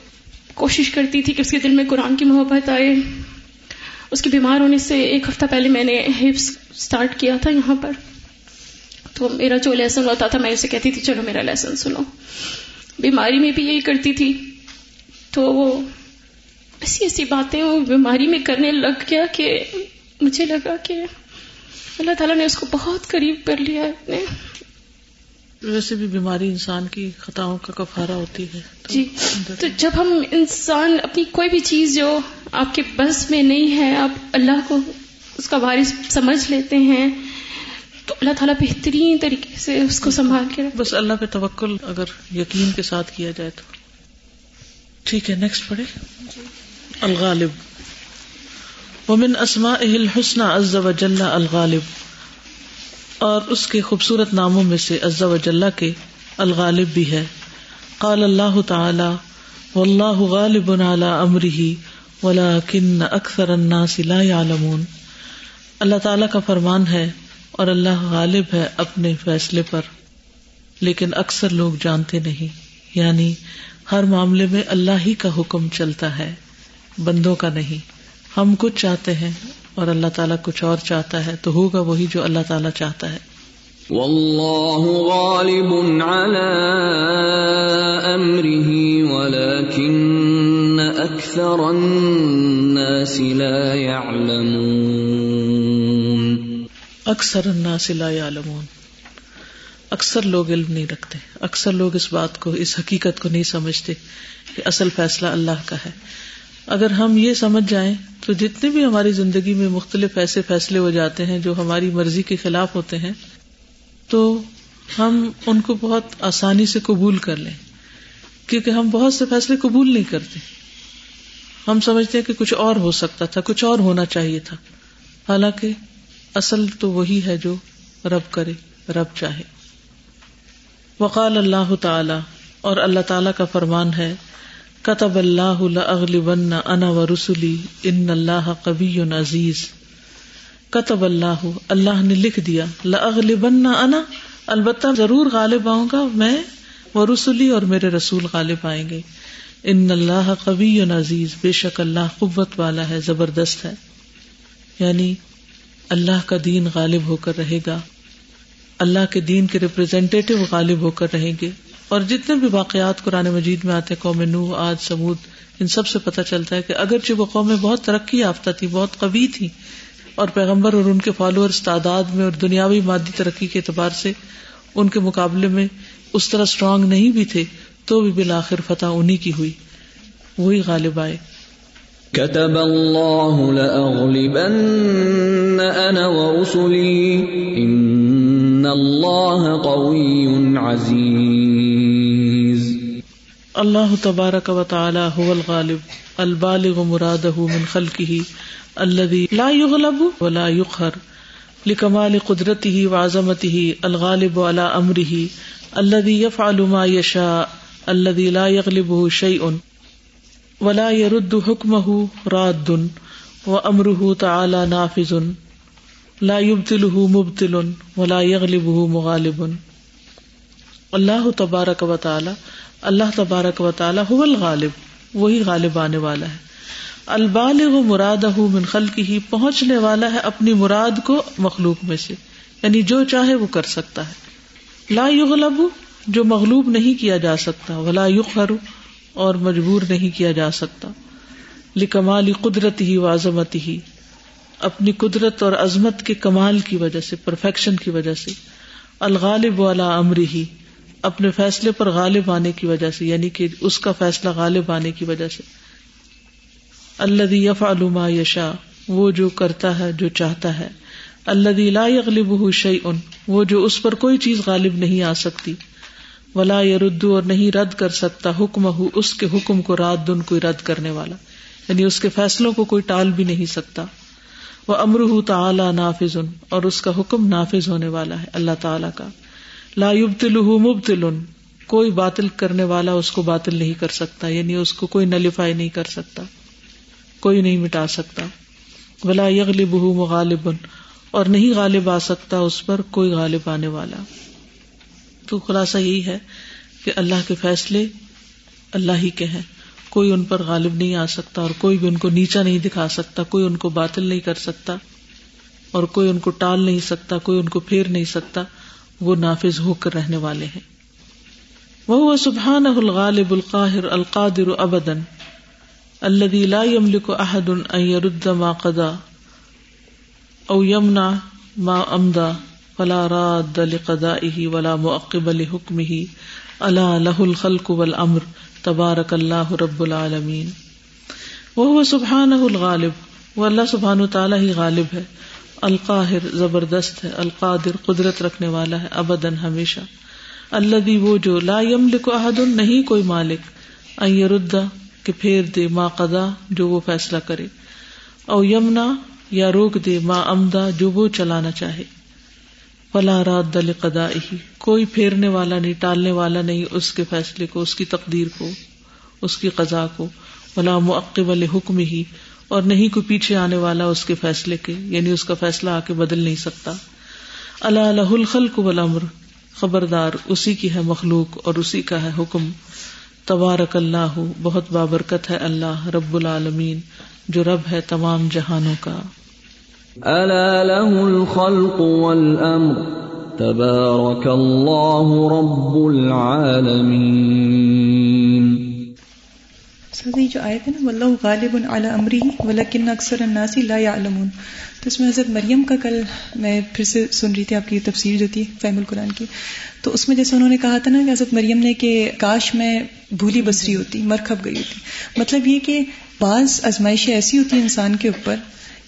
کوشش کرتی تھی کہ اس کے دل میں قرآن کی محبت آئے۔ اس کے بیمار ہونے سے ایک ہفتہ پہلے میں نے ہپس اسٹارٹ کیا تھا یہاں پر۔ تو میرا جو لیسن ہوتا تھا، میں اسے کہتی تھی، چلو میرا لیسن سنو۔ بیماری میں بھی یہی کرتی تھی۔ تو وہ ایسی ایسی باتیں وہ بیماری میں کرنے لگ گیا کہ مجھے لگا کہ اللہ تعالیٰ نے اس کو بہت قریب کر لیا اپنے۔ ویسے بھی بیماری انسان کی خطاؤں کا کفارہ ہوتی ہے۔ جی تو جب ہم انسان اپنی کوئی بھی چیز جو آپ کے بس میں نہیں ہے آپ اللہ کو اس کا وارث سمجھ لیتے ہیں تو اللہ تعالیٰ بہترین طریقے سے اس کو سنبھال کے بس اللہ پہ توکل اگر یقین کے ساتھ کیا جائے تو۔ ٹھیک ہے نیکسٹ پڑھے الغالب۔ ومن اسماء الحسن عز وجل الغالب۔ اور اس کے خوبصورت ناموں میں سے عزا وجاللہ کے الغالب بھی ہے۔ قال اللہ تعالی واللہ غالب على امره ولكن اکثر الناس لا يعلمون۔ اللہ تعالی کا فرمان ہے اور اللہ غالب ہے اپنے فیصلے پر، لیکن اکثر لوگ جانتے نہیں۔ یعنی ہر معاملے میں اللہ ہی کا حکم چلتا ہے بندوں کا نہیں۔ ہم کچھ چاہتے ہیں اور اللہ تعالیٰ کچھ اور چاہتا ہے تو ہوگا وہی جو اللہ تعالیٰ چاہتا ہے۔ واللہ غالب على امره ولكن الناس لا يعلمون اکثر الناس لا يعلمون اکثر لوگ علم نہیں رکھتے۔ اکثر لوگ اس بات کو، اس حقیقت کو نہیں سمجھتے کہ اصل فیصلہ اللہ کا ہے۔ اگر ہم یہ سمجھ جائیں تو جتنے بھی ہماری زندگی میں مختلف ایسے فیصلے ہو جاتے ہیں جو ہماری مرضی کے خلاف ہوتے ہیں، تو ہم ان کو بہت آسانی سے قبول کر لیں۔ کیونکہ ہم بہت سے فیصلے قبول نہیں کرتے۔ ہم سمجھتے ہیں کہ کچھ اور ہو سکتا تھا، کچھ اور ہونا چاہیے تھا۔ حالانکہ اصل تو وہی ہے جو رب کرے، رب چاہے۔ وقال اللہ تعالی، اور اللہ تعالی کا فرمان ہے، کتب اللہ اغلبن انا و رسولی ان اللہ کبی عزیز۔ کتب اللہ اللہ نے لکھ دیا لاغلبن انا، البتہ ضرور غالب آؤں گا، میں وہ رسولی اور میرے رسول غالب آئیں گے۔ ان اللہ قبی عزیز، بے شک اللہ قوت والا ہے، زبردست ہے۔ یعنی اللہ کا دین غالب ہو کر رہے گا۔ اللہ کے دین کے ریپرزینٹیو غالب ہو کر رہیں گے۔ اور جتنے بھی واقعات قرآن مجید میں آتے قوم نو آج سمود ان سب سے پتہ چلتا ہے کہ اگرچہ وہ قومیں بہت ترقی یافتہ تھی، بہت قوی تھی، اور پیغمبر اور ان کے فالوور تعداد میں اور دنیاوی مادی ترقی کے اعتبار سے ان کے مقابلے میں اس طرح اسٹرانگ نہیں بھی تھے، تو بھی بالآخر فتح انہیں کی ہوئی۔ وہی غالب آئے۔ كتب الله لأغلبن أنا ورسلي إن الله قوي عزيز. اللہ تبارک و تعالی هو الغالب، البالغ مراده من خلقه الذي لا يغلب ولا يقهر، لکمال قدرتی وعظمته الغالب على امره الذي يفعل ما يشاء، الذي لا يغلبه شيء ولا يرد حكمه راد وامره تعالى نافذ. لا يبتله مبتل ولا يغلبه مغالب. اللہ تبارک و تعالی، اللہ تبارک و تعالی هو الغالب، وہی غالب آنے والا ہے. البالغ مراد من خلق ہی پہنچنے والا ہے اپنی مراد کو مخلوق میں سے یعنی جو چاہے وہ کر سکتا ہے. لا یغلب، جو مغلوب نہیں کیا جا سکتا، ولا یقہر اور مجبور نہیں کیا جا سکتا. لکمال قدرت ہی و عظمت ہی اپنی قدرت اور عظمت کے کمال کی وجہ سے پرفیکشن کی وجہ سے، الغالب والا امر ہی اپنے فیصلے پر غالب آنے کی وجہ سے یعنی کہ اس کا فیصلہ غالب آنے کی وجہ سے۔ اللہ یف علوما یشا وہ جو کرتا ہے، جو چاہتا ہے۔ اللہ لا یغلب شعی ان وہ جو اس پر کوئی چیز غالب نہیں آ سکتی۔ ولا یردو اور نہیں رد کر سکتا حکم ہو اس کے حکم کو رات دن کوئی رد کرنے والا۔ یعنی اس کے فیصلوں کو کوئی ٹال بھی نہیں سکتا۔ وہ امر ہُ نافذ اور اس کا حکم نافذ ہونے والا ہے، اللہ تعالی کا۔ لا یبتل مبتل کوئی باطل کرنے والا اس کو باطل نہیں کر سکتا یعنی اس کو کوئی نلیفائی نہیں کر سکتا، کوئی نہیں مٹا سکتا۔ ولا یغلب مغالب، اور نہیں غالب آ سکتا اس پر کوئی غالب آنے والا۔ تو خلاصہ یہی ہے کہ اللہ کے فیصلے اللہ ہی کے ہیں۔ کوئی ان پر غالب نہیں آ سکتا اور کوئی بھی ان کو نیچا نہیں دکھا سکتا، کوئی ان کو باطل نہیں کر سکتا اور کوئی ان کو ٹال نہیں سکتا، کوئی ان کو پھیر نہیں سکتا، وہ نافذ ہو کر رہنے والے ہیں۔ وہ سبحان الغالب القاہر القادر ابدن الذي لا يملك احد ان يرد ما قضى او يمنع ما امضى فلا راد لقضائه ولا معقب لحكمه الا له الخلق والامر۔ تبارك الله رب العالمين وهو سبحانه الغالب۔ وہ اللہ سبحان و تعالیٰ ہی غالب ہے۔ القاہر زبردست ہے۔ القادر قدرت رکھنے والا ہے ابدن ہمیشہ۔ اللہ وہ جو لا يملك احد نہیں کوئی مالک۔ ان کہ پھیر دے ماں قدا جو وہ فیصلہ کرے۔ او یمنا، یا روک دے ماں امدا، جو وہ چلانا چاہے۔ فلا رات دل قدا کوئی پھیرنے والا نہیں، ٹالنے والا نہیں اس کے فیصلے کو، اس کی تقدیر کو، اس کی قزا کو فلا معقب حکم ہی اور نہیں کوئی پیچھے آنے والا اس کے فیصلے کے یعنی اس کا فیصلہ آ کے بدل نہیں سکتا۔ اللہ الہ الخلق والامر، خبردار اسی کی ہے مخلوق اور اسی کا ہے حکم۔ تبارک اللہ، بہت بابرکت ہے اللہ، رب العالمین، جو رب ہے تمام جہانوں کا۔ الا له الخلق والامر تبارک اللہ رب العالمین یہ جو آئے تھے نا واللہ غالب علی امری ولکن اکثر الناس لا يعلمون۔ تو اس میں حضرت مریم کا کل میں پھر سے سن رہی تھی آپ کی تفسیر جو تھی فہم القرآن کی۔ تو اس میں جیسے انہوں نے کہا تھا نا کہ حضرت مریم نے کہ کاش میں بھولی بسری ہوتی، مر کھپ گئی ہوتی۔ مطلب یہ کہ بعض ازمائشیں ایسی ہوتی ہیں انسان کے اوپر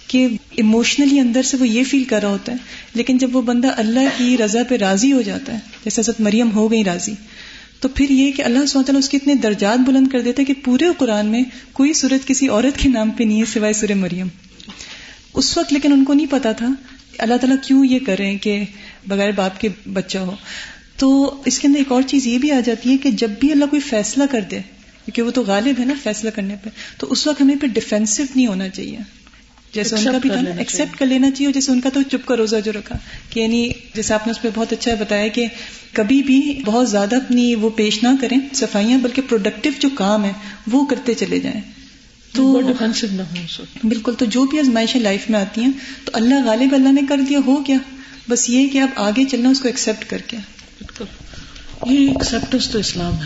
کہ ایموشنلی اندر سے وہ یہ فیل کر رہا ہوتا ہے، لیکن جب وہ بندہ اللہ کی رضا پہ راضی ہو جاتا ہے، جیسے حضرت مریم ہو گئی راضی، تو پھر یہ کہ اللہ سوچا اس کے اتنے درجات بلند کر دیتا ہے کہ پورے قرآن میں کوئی صورت کسی عورت کے نام پہ نہیں ہے سوائے سورہ مریم۔ اس وقت لیکن ان کو نہیں پتا تھا اللہ تعالیٰ کیوں یہ کریں کہ بغیر باپ کے بچہ ہو۔ تو اس کے اندر ایک اور چیز یہ بھی آ جاتی ہے کہ جب بھی اللہ کوئی فیصلہ کر دے، کیونکہ وہ تو غالب ہے نا فیصلہ کرنے پہ، تو اس وقت ہمیں پھر ڈیفینسو نہیں ہونا چاہیے۔ جیسے ان کا بھی تھا ایکسپٹ کر لینا چاہیے جیسے ان کا تو چپ کا روزہ جو رکھا۔ کہ یعنی جیسے آپ نے اس پہ بہت اچھا بتایا کہ کبھی بھی بہت زیادہ اپنی وہ پیش نہ کریں صفائیاں بلکہ پروڈکٹیو جو کام ہے وہ کرتے چلے جائیں۔ تو ڈیفینسو نہ ہو بالکل تو جو بھی آزمائشیں لائف میں آتی ہیں تو اللہ غالب اللہ نے کر دیا ہو گیا بس یہ کہ اب آگے چلنا اس کو ایکسپٹ کر کے۔ بالکل۔ یہ ایکسپٹنس تو اسلام ہے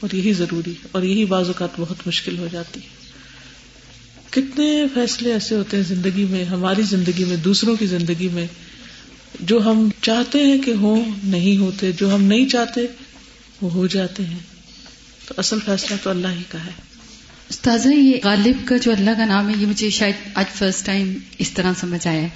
اور یہی ضروری اور یہی بعض اوقات بہت مشکل ہو جاتی ہے۔ کتنے فیصلے ایسے ہوتے ہیں زندگی میں، ہماری زندگی میں، دوسروں کی زندگی میں، جو ہم چاہتے ہیں کہ ہوں، نہیں ہوتے، جو ہم نہیں چاہتے، وہ ہو جاتے ہیں۔ تو اصل فیصلہ تو اللہ ہی کا ہے۔ استاذہ، یہ غالب کا جو اللہ کا نام ہے، یہ مجھے شاید آج فرسٹ ٹائم اس طرح سمجھ آیا ہے۔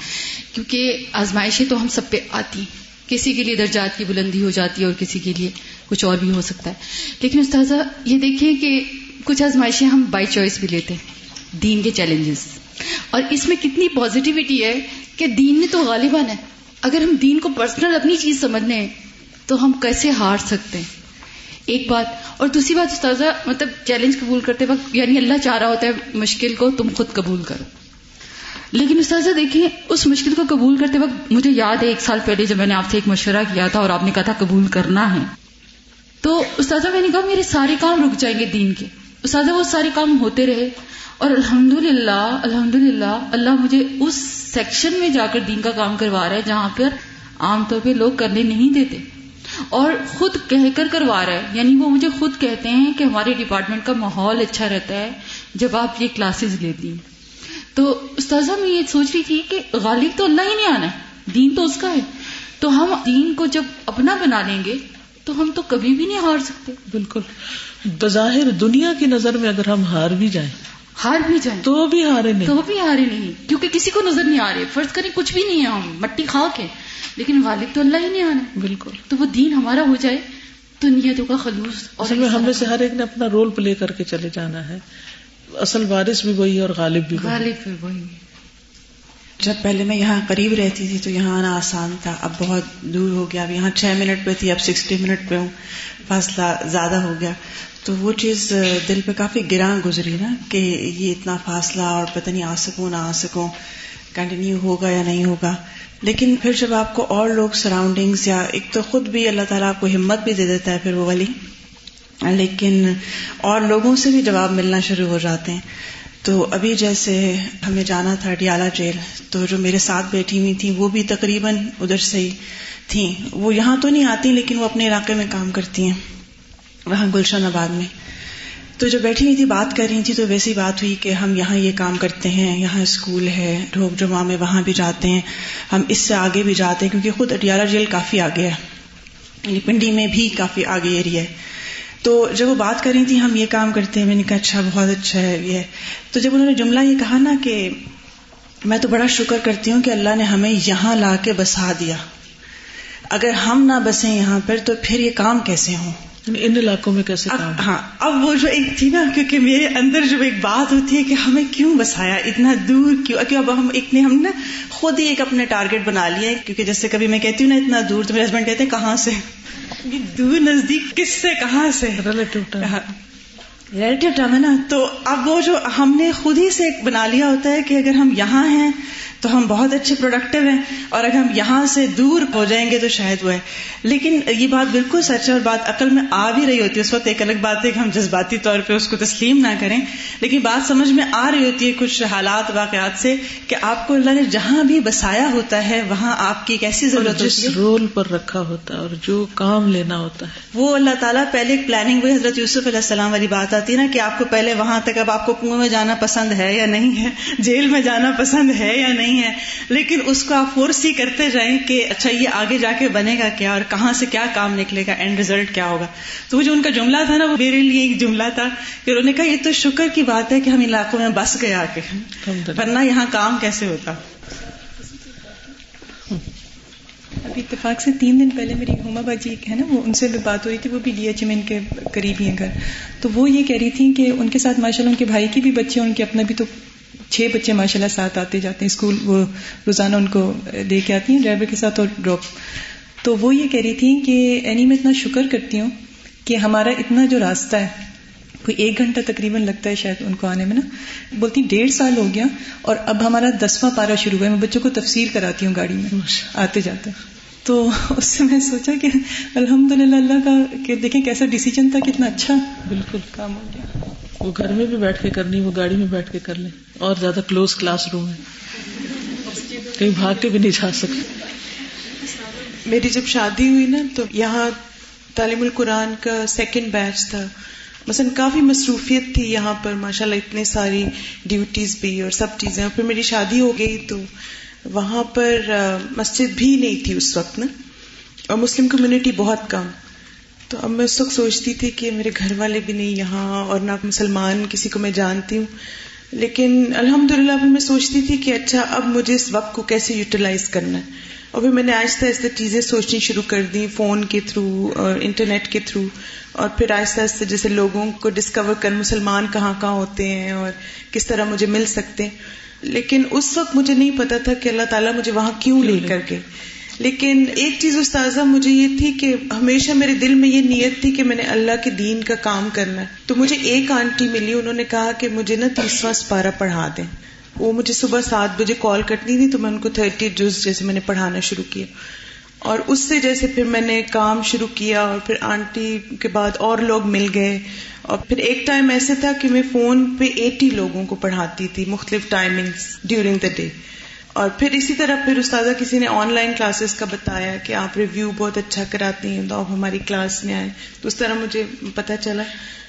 کیونکہ آزمائشیں تو ہم سب پہ آتی کسی کے لیے درجات کی بلندی ہو جاتی ہے اور کسی کے لیے کچھ اور بھی ہو سکتا ہے۔ لیکن استاذہ، یہ دیکھیں کہ کچھ آزمائشیں ہم بائی چوائس بھی لیتے ہیں۔ دین کے چیلنجز اور اس میں کتنی پازیٹیوٹی ہے کہ دین میں تو غالباً ہے. اگر ہم دین کو پرسنل اپنی چیز سمجھنے ہیں، تو ہم کیسے ہار سکتے ہیں؟ ایک بات، اور دوسری بات استاذہ مطلب چیلنج قبول کرتے وقت یعنی اللہ چاہ رہا ہوتا ہے مشکل کو تم خود قبول کرو. لیکن استاذہ دیکھیں، اس مشکل کو قبول کرتے وقت مجھے یاد ہے، ایک سال پہلے جب میں نے آپ سے ایک مشورہ کیا تھا اور آپ نے کہا تھا قبول کرنا ہے. تو استاذہ میں نے کہا، میرے سارے کام رک جائیں گے دین کے. استاذہ وہ سارے کام ہوتے رہے اور الحمد للہ الحمد للہ اللہ مجھے اس سیکشن میں جا کر دین کا کام کروا رہا ہے جہاں پر عام طور پہ لوگ کرنے نہیں دیتے۔ اور خود کہہ کر کروا رہا ہے یعنی وہ مجھے خود کہتے ہیں کہ ہمارے ڈپارٹمنٹ کا ماحول اچھا رہتا ہے جب آپ یہ کلاسز لیتی ہیں تو استاذہ، میں یہ سوچ رہی تھی کہ غالب تو اللہ ہی نہیں آنا ہے، دین تو اس کا ہے۔ تو ہم دین کو جب اپنا بنا لیں گے تو ہم تو کبھی بھی نہیں ہار سکتے۔ بالکل۔ بظاہر دنیا کی نظر میں اگر ہم ہار بھی جائیں۔ ہار بھی جائیں۔ تو بھی ہارے نہیں۔ تو بھی ہارے نہیں۔ کیونکہ کسی کو نظر نہیں آ رہے فرض کریں کچھ بھی نہیں ہے ہم۔ مٹی خاک ہے۔ لیکن والد تو اللہ ہی نہیں آنا بالکل۔ تو وہ دین ہمارا ہو جائے تو نیتوں کا خلوص اصل میں ہم سے ہر ایک نے اپنا رول پلے کر کے چلے جانا ہے۔ اصل وارث بھی وہی اور غالب بھی غالب بھی وہی۔ جب پہلے میں یہاں قریب رہتی تھی تو یہاں آنا آسان تھا۔ اب بہت دور ہو گیا۔ اب یہاں چھ منٹ پہ تھی، اب سکسٹی منٹ پہ ہوں۔ فاصلہ زیادہ ہو گیا۔ تو وہ چیز دل پہ کافی گراں گزری نا کہ یہ اتنا فاصلہ اور پتہ نہیں آ سکوں، نہ آ سکوں کنٹینیو ہوگا یا نہیں ہوگا۔ لیکن پھر جب آپ کو اور لوگ سراؤنڈنگس یا ایک تو خود بھی اللہ تعالیٰ آپ کو ہمت بھی دے دیتا ہے پھر وہ والی لیکن اور لوگوں سے بھی جواب ملنا شروع ہو جاتے ہیں۔ تو ابھی جیسے ہمیں جانا تھا ڈیالہ جیل، تو جو میرے ساتھ بیٹھی ہوئی تھیں، وہ بھی تقریباً ادھر سے ہی تھیں۔ وہ یہاں تو نہیں آتی، لیکن وہ اپنے علاقے میں کام کرتی ہیں، وہاں گلشن آباد میں۔ تو جو بیٹھی ہوئی تھی، بات کر رہی تھی، تو ویسی بات ہوئی کہ ہم یہاں یہ کام کرتے ہیں، یہاں اسکول ہے، ڈھوک جمعہ میں وہاں بھی جاتے ہیں۔ ہم اس سے آگے بھی جاتے ہیں، کیونکہ خود اٹیالہ جیل کافی آگے ہے۔ یعنی پنڈی میں بھی کافی آگے ایریا ہے۔ تو جب وہ بات کر رہی تھی ہم یہ کام کرتے ہیں میں نے کہا اچھا بہت اچھا ہے یہ تو جب انہوں نے جملہ یہ کہا نا کہ میں تو بڑا شکر کرتی ہوں کہ اللہ نے ہمیں یہاں لا کے بسا دیا۔ اگر ہم نہ بسیں یہاں پر تو پھر یہ کام کیسے ہوں؟ یعنی ان علاقوں میں کیسے کام ہاں اب وہ جو ایک تھی نا کیونکہ میرے اندر جو ایک بات ہوتی ہے کہ ہمیں کیوں بسایا اتنا دور کیوں؟ کہ اب ہم اتنے ہم نا خود ہی ایک اپنے ٹارگیٹ بنا لیے کیونکہ جیسے کبھی میں کہتی ہوں نا اتنا دور تو میرے ہسبینڈ کہتے ہیں کہاں سے؟ دور نزدیک کس سے کہاں سے؟ ریلیٹو ریلیٹو ٹرم ہے نا تو اب وہ جو ہم نے خود ہی سے بنا لیا ہوتا ہے کہ اگر ہم یہاں ہیں تو ہم بہت اچھے پروڈکٹیو ہیں اور اگر ہم یہاں سے دور ہو جائیں گے تو شاید وہ ہے۔ لیکن یہ بات بالکل سچ ہے اور بات عقل میں آ بھی رہی ہوتی ہے۔ اس وقت ایک الگ بات ہے کہ ہم جذباتی طور پہ اس کو تسلیم نہ کریں۔ لیکن بات سمجھ میں آ رہی ہوتی ہے کچھ حالات واقعات سے کہ آپ کو اللہ نے جہاں بھی بسایا ہوتا ہے وہاں آپ کی ایک ایسی ضرورت جس رول پر رکھا ہوتا ہے اور جو کام لینا ہوتا ہے۔ وہ اللہ تعالیٰ پہلے ایک پلاننگ ہوئی حضرت یوسف علیہ السلام والی بات آتی ہے نا کہ آپ کو پہلے وہاں تک اب آپ کو کنویں میں جانا پسند ہے یا نہیں ہے؟ جیل میں جانا پسند ہے یا نہیں؟ ہے۔ لیکن اس کو آپ فورس ہی کرتے جائیں کہ اچھا یہ آگے جا کے بنے گا کیا اور کہاں سے کیا کام نکلے گا اینڈ ریزلٹ کیا ہوگا۔ تو وہ جو ان کا جملہ تھا نا وہ میرے لیے ایک جملہ تھا کہ انہوں نے کہا یہ تو شکر کی بات ہے کہ ہم علاقوں میں بس گئے آ کے ورنہ یہاں کام کیسے ہوتا؟ ابھی اتفاق سے تین دن پہلے میری ہوما باجی ایک ہے نا وہ ان سے بھی بات ہو رہی تھی وہ بھی لی ایچ ایم کے قریب ہی ہیں گھر۔ تو وہ یہ کہہ رہی تھی کہ ان کے ساتھ ماشاء اللہ ان کے بھائی کی بھی بچے ان کے اپنا بھی تو چھ بچے ماشاء اللہ ساتھ آتے جاتے ہیں اسکول وہ روزانہ ان کو لے کے آتی ہیں ڈرائیور کے ساتھ اور ڈراپ۔ تو وہ یہ کہہ رہی تھی کہ اینی میں اتنا شکر کرتی ہوں کہ ہمارا اتنا جو راستہ ہے کوئی ایک گھنٹہ تقریباً لگتا ہے شاید ان کو آنے میں نا۔ بولتی ڈیڑھ سال ہو گیا اور اب ہمارا دسواں پارا شروع ہوا ہے میں بچوں کو تفصیل کراتی ہوں گاڑی میں آتے جاتے۔ تو [laughs] اس سے میں سوچا کہ الحمد للہ اللہ کا کہ دیکھیں کیسا ڈیسیجن تھا کتنا اچھا بالکل۔ کام ہو گیا۔ وہ گھر میں بھی بیٹھ کے کرنی وہ گاڑی میں بیٹھ کے کر لیں۔ اور زیادہ کلوز کلاس روم ہے کہیں بھاگ کے بھی نہیں جا سکتے۔ میری جب شادی ہوئی نا، تو یہاں تعلیم القرآن کا سیکنڈ بیچ تھا۔ مثلاً کافی مصروفیت تھی یہاں پر۔ ماشاء اللہ اتنے ساری ڈیوٹیز بھی اور سب چیزیں۔ اور پھر میری شادی ہو گئی تو وہاں پر مسجد بھی نہیں تھی اس وقت نا۔ اور مسلم کمیونٹی بہت کم۔ تو اب میں اس وقت سوچتی تھی کہ میرے گھر والے بھی نہیں یہاں اور نہ مسلمان کسی کو میں جانتی ہوں۔ لیکن الحمد للہ میں سوچتی تھی کہ اچھا اب مجھے اس وقت کو کیسے یوٹیلائز کرنا ہے؟ اور پھر میں نے آہستہ آہستہ چیزیں سوچنی شروع کر دی فون کے تھرو اور انٹرنیٹ کے تھرو۔ اور پھر آہستہ آہستہ جیسے لوگوں کو ڈسکور کر مسلمان کہاں کہاں ہوتے ہیں اور کس طرح مجھے مل سکتے ہیں۔ لیکن اس وقت مجھے نہیں پتا تھا کہ اللہ تعالیٰ مجھے وہاں کیوں لے کر کے لیکن ایک چیز استاذہ، مجھے یہ تھی کہ ہمیشہ میرے دل میں یہ نیت تھی کہ میں نے اللہ کے دین کا کام کرنا ہے۔ تو مجھے ایک آنٹی ملی، انہوں نے کہا کہ مجھے نا تیسواں سپارہ پڑھا دیں۔ وہ مجھے صبح سات بجے کال کرنی تھی تو میں ان کو تھرٹی جز جیسے میں نے پڑھانا شروع کیا۔ اور اس سے جیسے پھر میں نے کام شروع کیا اور پھر آنٹی کے بعد اور لوگ مل گئے۔ اور پھر ایک ٹائم ایسے تھا کہ میں فون پہ ایٹی لوگوں کو پڑھاتی تھی مختلف ٹائمنگ ڈیورنگ دا ڈے اور پھر اسی طرح پھر استاذہ کسی نے آن لائن کلاسز کا بتایا کہ آپ ریویو بہت اچھا کراتی ہیں تو آپ ہماری کلاس میں آئے۔ تو اس طرح مجھے پتا چلا۔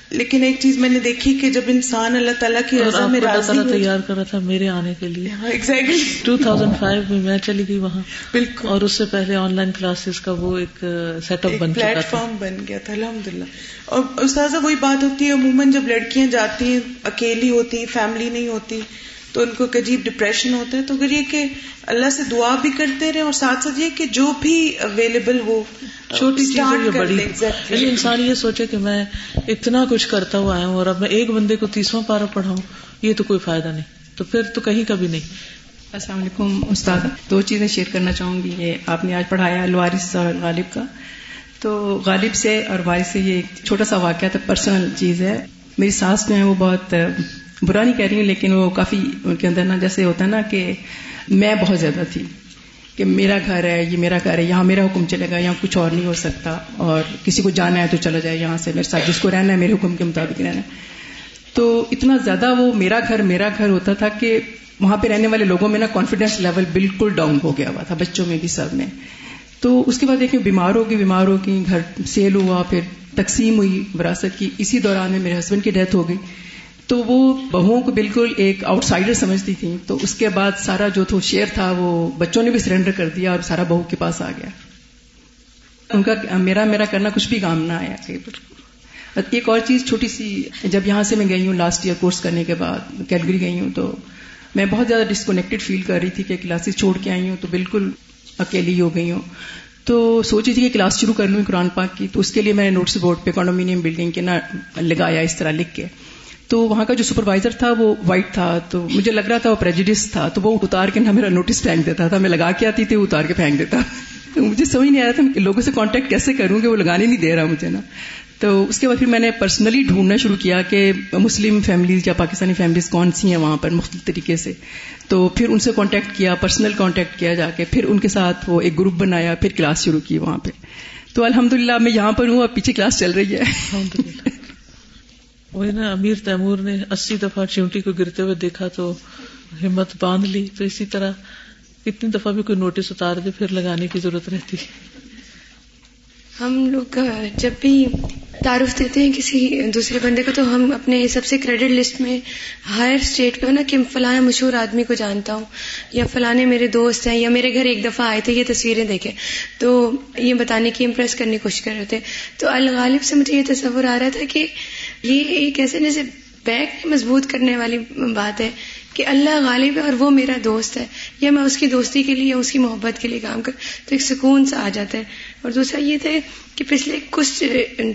لیکن ایک چیز میں نے دیکھی کہ جب انسان اللہ تعالیٰ کی رضا میں راضی تیار کر رہا تھا میرے آنے کے لیے۔ ایگزیکٹلی ٹو تھاؤزینڈ فائیو میں میں چلی گئی وہاں۔ بالکل۔ اور اس سے پہلے آن لائن کلاسز کا وہ ایک سیٹ اپ بن پلیٹ فارم بن گیا تھا الحمد للہ اور استاذہ وہی بات ہوتی ہے عموماً جب لڑکیاں جاتی ہیں اکیلی ہوتی فیملی نہیں ہوتی تو ان کو ایک عجیب ڈپریشن ہوتا ہے تو اگر یہ کہ اللہ سے دعا بھی کرتے رہے اور ساتھ ساتھ یہ کہ جو بھی اویلیبل ہو چھوٹی چیز بڑی یعنی انسان یہ سوچے کہ میں اتنا کچھ کرتا ہوا آیا ہوں اور اب میں ایک بندے کو تیسواں پارا پڑھاؤں یہ تو کوئی فائدہ نہیں۔ تو پھر تو کہیں کا بھی نہیں۔ السلام علیکم استاد دو چیزیں شیئر کرنا چاہوں گی۔ یہ آپ نے آج پڑھایا الوارث اور غالب کا۔ تو غالب سے اور وارث سے یہ ایک چھوٹا سا واقعہ تھا پرسنل چیز ہے۔ میری ساس جو ہے وہ بہت برا نہیں کہہ رہی ہوں، لیکن وہ کافی ان کے اندر نا جیسے ہوتا ہے نا کہ میں بہت زیادہ تھی کہ میرا گھر ہے، یہ میرا گھر ہے، یہاں میرا حکم چلے گا، یہاں کچھ اور نہیں ہو سکتا اور کسی کو جانا ہے تو چلا جائے، یہاں سے میرے ساتھ جس کو رہنا ہے، میرے حکم کے مطابق رہنا ہے۔ تو اتنا زیادہ وہ میرا گھر میرا گھر ہوتا تھا کہ وہاں پہ رہنے والے لوگوں میں نا کانفیڈینس لیول بالکل ڈاؤن ہو گیا ہوا تھا، بچوں میں بھی سب میں۔ تو اس کے بعد دیکھیں، بیمار ہوگی بیمار ہوگی گھر سیل ہوا، پھر تقسیم ہوئی، وراثت کی، اسی دوران میں میرے ہسبینڈ کی ڈیتھ ہو گئی۔ تو وہ بہوؤں کو بالکل ایک آؤٹ سائڈر سمجھتی تھی تو اس کے بعد سارا جو تو شیئر تھا، وہ بچوں نے بھی سرینڈر کر دیا اور سارا بہو کے پاس آ گیا۔ ان کا میرا میرا کرنا کچھ بھی کام نہ آیا۔ ایک اور چیز چھوٹی سی، جب یہاں سے میں گئی ہوں لاسٹ ایئر کورس کرنے کے بعد کیلگری گئی ہوں، تو میں بہت زیادہ ڈسکنیکٹڈ فیل کر رہی تھی کہ کلاسز چھوڑ کے آئی ہوں، تو بالکل اکیلی ہو گئی ہوں۔ تو سوچی تھی کہ کلاس شروع کر لوں قرآن پاک کی۔ تو اس کے لیے میں نے نوٹس بورڈ پہ کانڈومینیم بلڈنگ کے نا لگایا، اس طرح لکھ کے۔ تو وہاں کا جو سپروائزر تھا وہ وائٹ تھا، تو مجھے لگ رہا تھا وہ پریجڈس تھا، تو وہ اتار کے نہ میرا نوٹس پھینک دیتا تھا، میں لگا کے آتی تھی اتار کے پھینک دیتا۔ تو مجھے سمجھ نہیں آیا تھا لوگوں سے کانٹیکٹ کیسے کروں گے وہ لگانے نہیں دے رہا مجھے نا۔ تو اس کے بعد پھر میں نے پرسنلی ڈھونڈنا شروع کیا کہ مسلم فیملیز یا پاکستانی فیملیز کون سی ہیں وہاں پر مختلف طریقے سے۔ تو پھر ان سے کانٹیکٹ کیا پرسنل کانٹیکٹ کیا جا کے، پھر ان کے ساتھ وہ ایک گروپ بنایا، پھر کلاس شروع کی وہاں پہ۔ تو الحمد للہ میں یہاں پر ہوں اور پیچھے کلاس چل رہی ہے۔ وہی نا، امیر تیمور نے اسی دفعہ چیونٹی کو گرتے ہوئے دیکھا تو ہمت باندھ لی۔ تو اسی طرح کتنی دفعہ بھی کوئی نوٹس اتار دے، پھر لگانے کی ضرورت رہتی۔ ہم لوگ جب بھی تعارف دیتے ہیں کسی دوسرے بندے کو، تو ہم اپنے سب سے کریڈٹ لسٹ میں ہائر اسٹیٹ پہ نا، کہ فلاں مشہور آدمی کو جانتا ہوں۔ یا فلاں میرے دوست ہیں، یا میرے گھر ایک دفعہ آئے تھے، یہ تصویریں دیکھے۔ تو یہ بتانے کی امپریس کرنے کی کوشش کر رہے تھے۔ تو الغالب سے مجھے یہ تصور آ رہا تھا کہ یہ ایک ایسے جیسے بیک مضبوط کرنے والی بات ہے کہ اللہ غالب ہے اور وہ میرا دوست ہے، یا میں اس کی دوستی کے لیے یا اس کی محبت کے لیے کام کر تو ایک سکون سا آ جاتا ہے۔ اور دوسرا یہ تھا کہ پچھلے کچھ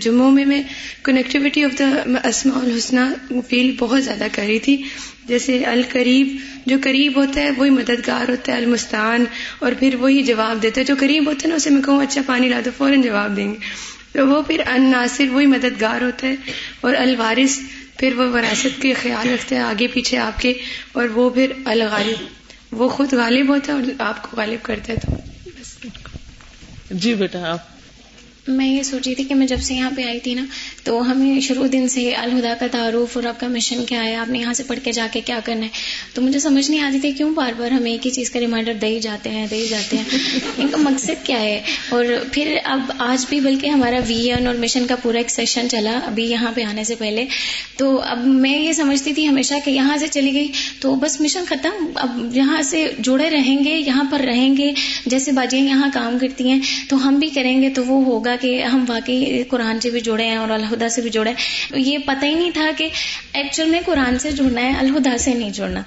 جمعوں میں میں کنیکٹیوٹی آف دا اسماء الحسنہ فیل بہت زیادہ کر رہی تھی۔ جیسے القریب، جو قریب ہوتا ہے وہی مددگار ہوتا ہے المستان اور پھر وہی جواب دیتا ہے۔ جو قریب ہوتا ہے نا، اسے میں کہوں اچھا پانی لا دو، فوراً جواب دیں گے۔ تو وہ پھر ان ناصر وہی مددگار ہوتا ہے اور الوارث پھر وہ وراثت کے خیال رکھتے ہیں آگے پیچھے آپ کے اور وہ پھر الغالب۔ وہ خود غالب ہوتا ہے اور آپ کو غالب کرتا ہے تو۔ جی بیٹا آپ۔ میں یہ سوچ رہی تھی کہ میں جب سے یہاں پہ آئی تھی نا تو ہمیں شروع دن سے الہدا کا تعارف اور آپ کا مشن کیا ہے، آپ نے یہاں سے پڑھ کے جا کے کیا کرنا ہے؟ تو مجھے سمجھ نہیں آتی تھی کیوں بار بار ہمیں ایک ہی چیز کا ریمائنڈر دے ہی جاتے ہیں، دے ہی جاتے ہیں؟ ان کا مقصد کیا ہے؟ اور پھر اب آج بھی بلکہ ہمارا وی این اور مشن کا پورا ایک سیشن چلا ابھی یہاں پہ آنے سے پہلے۔ تو اب میں یہ سمجھتی تھی ہمیشہ کہ یہاں سے چلی گئی۔ تو بس مشن ختم۔ اب یہاں سے جڑے رہیں گے، یہاں پر رہیں گے۔ جیسے باجیاں یہاں کام کرتی ہیں، تو ہم بھی کریں گے۔ تو وہ ہوگا کہ ہم واقعی قرآن سے بھی جڑے ہیں اور الہدا سے بھی جڑے ہیں یہ پتہ ہی نہیں تھا کہ ایکچوئل میں قرآن سے جڑنا ہے الہدا سے نہیں جڑنا۔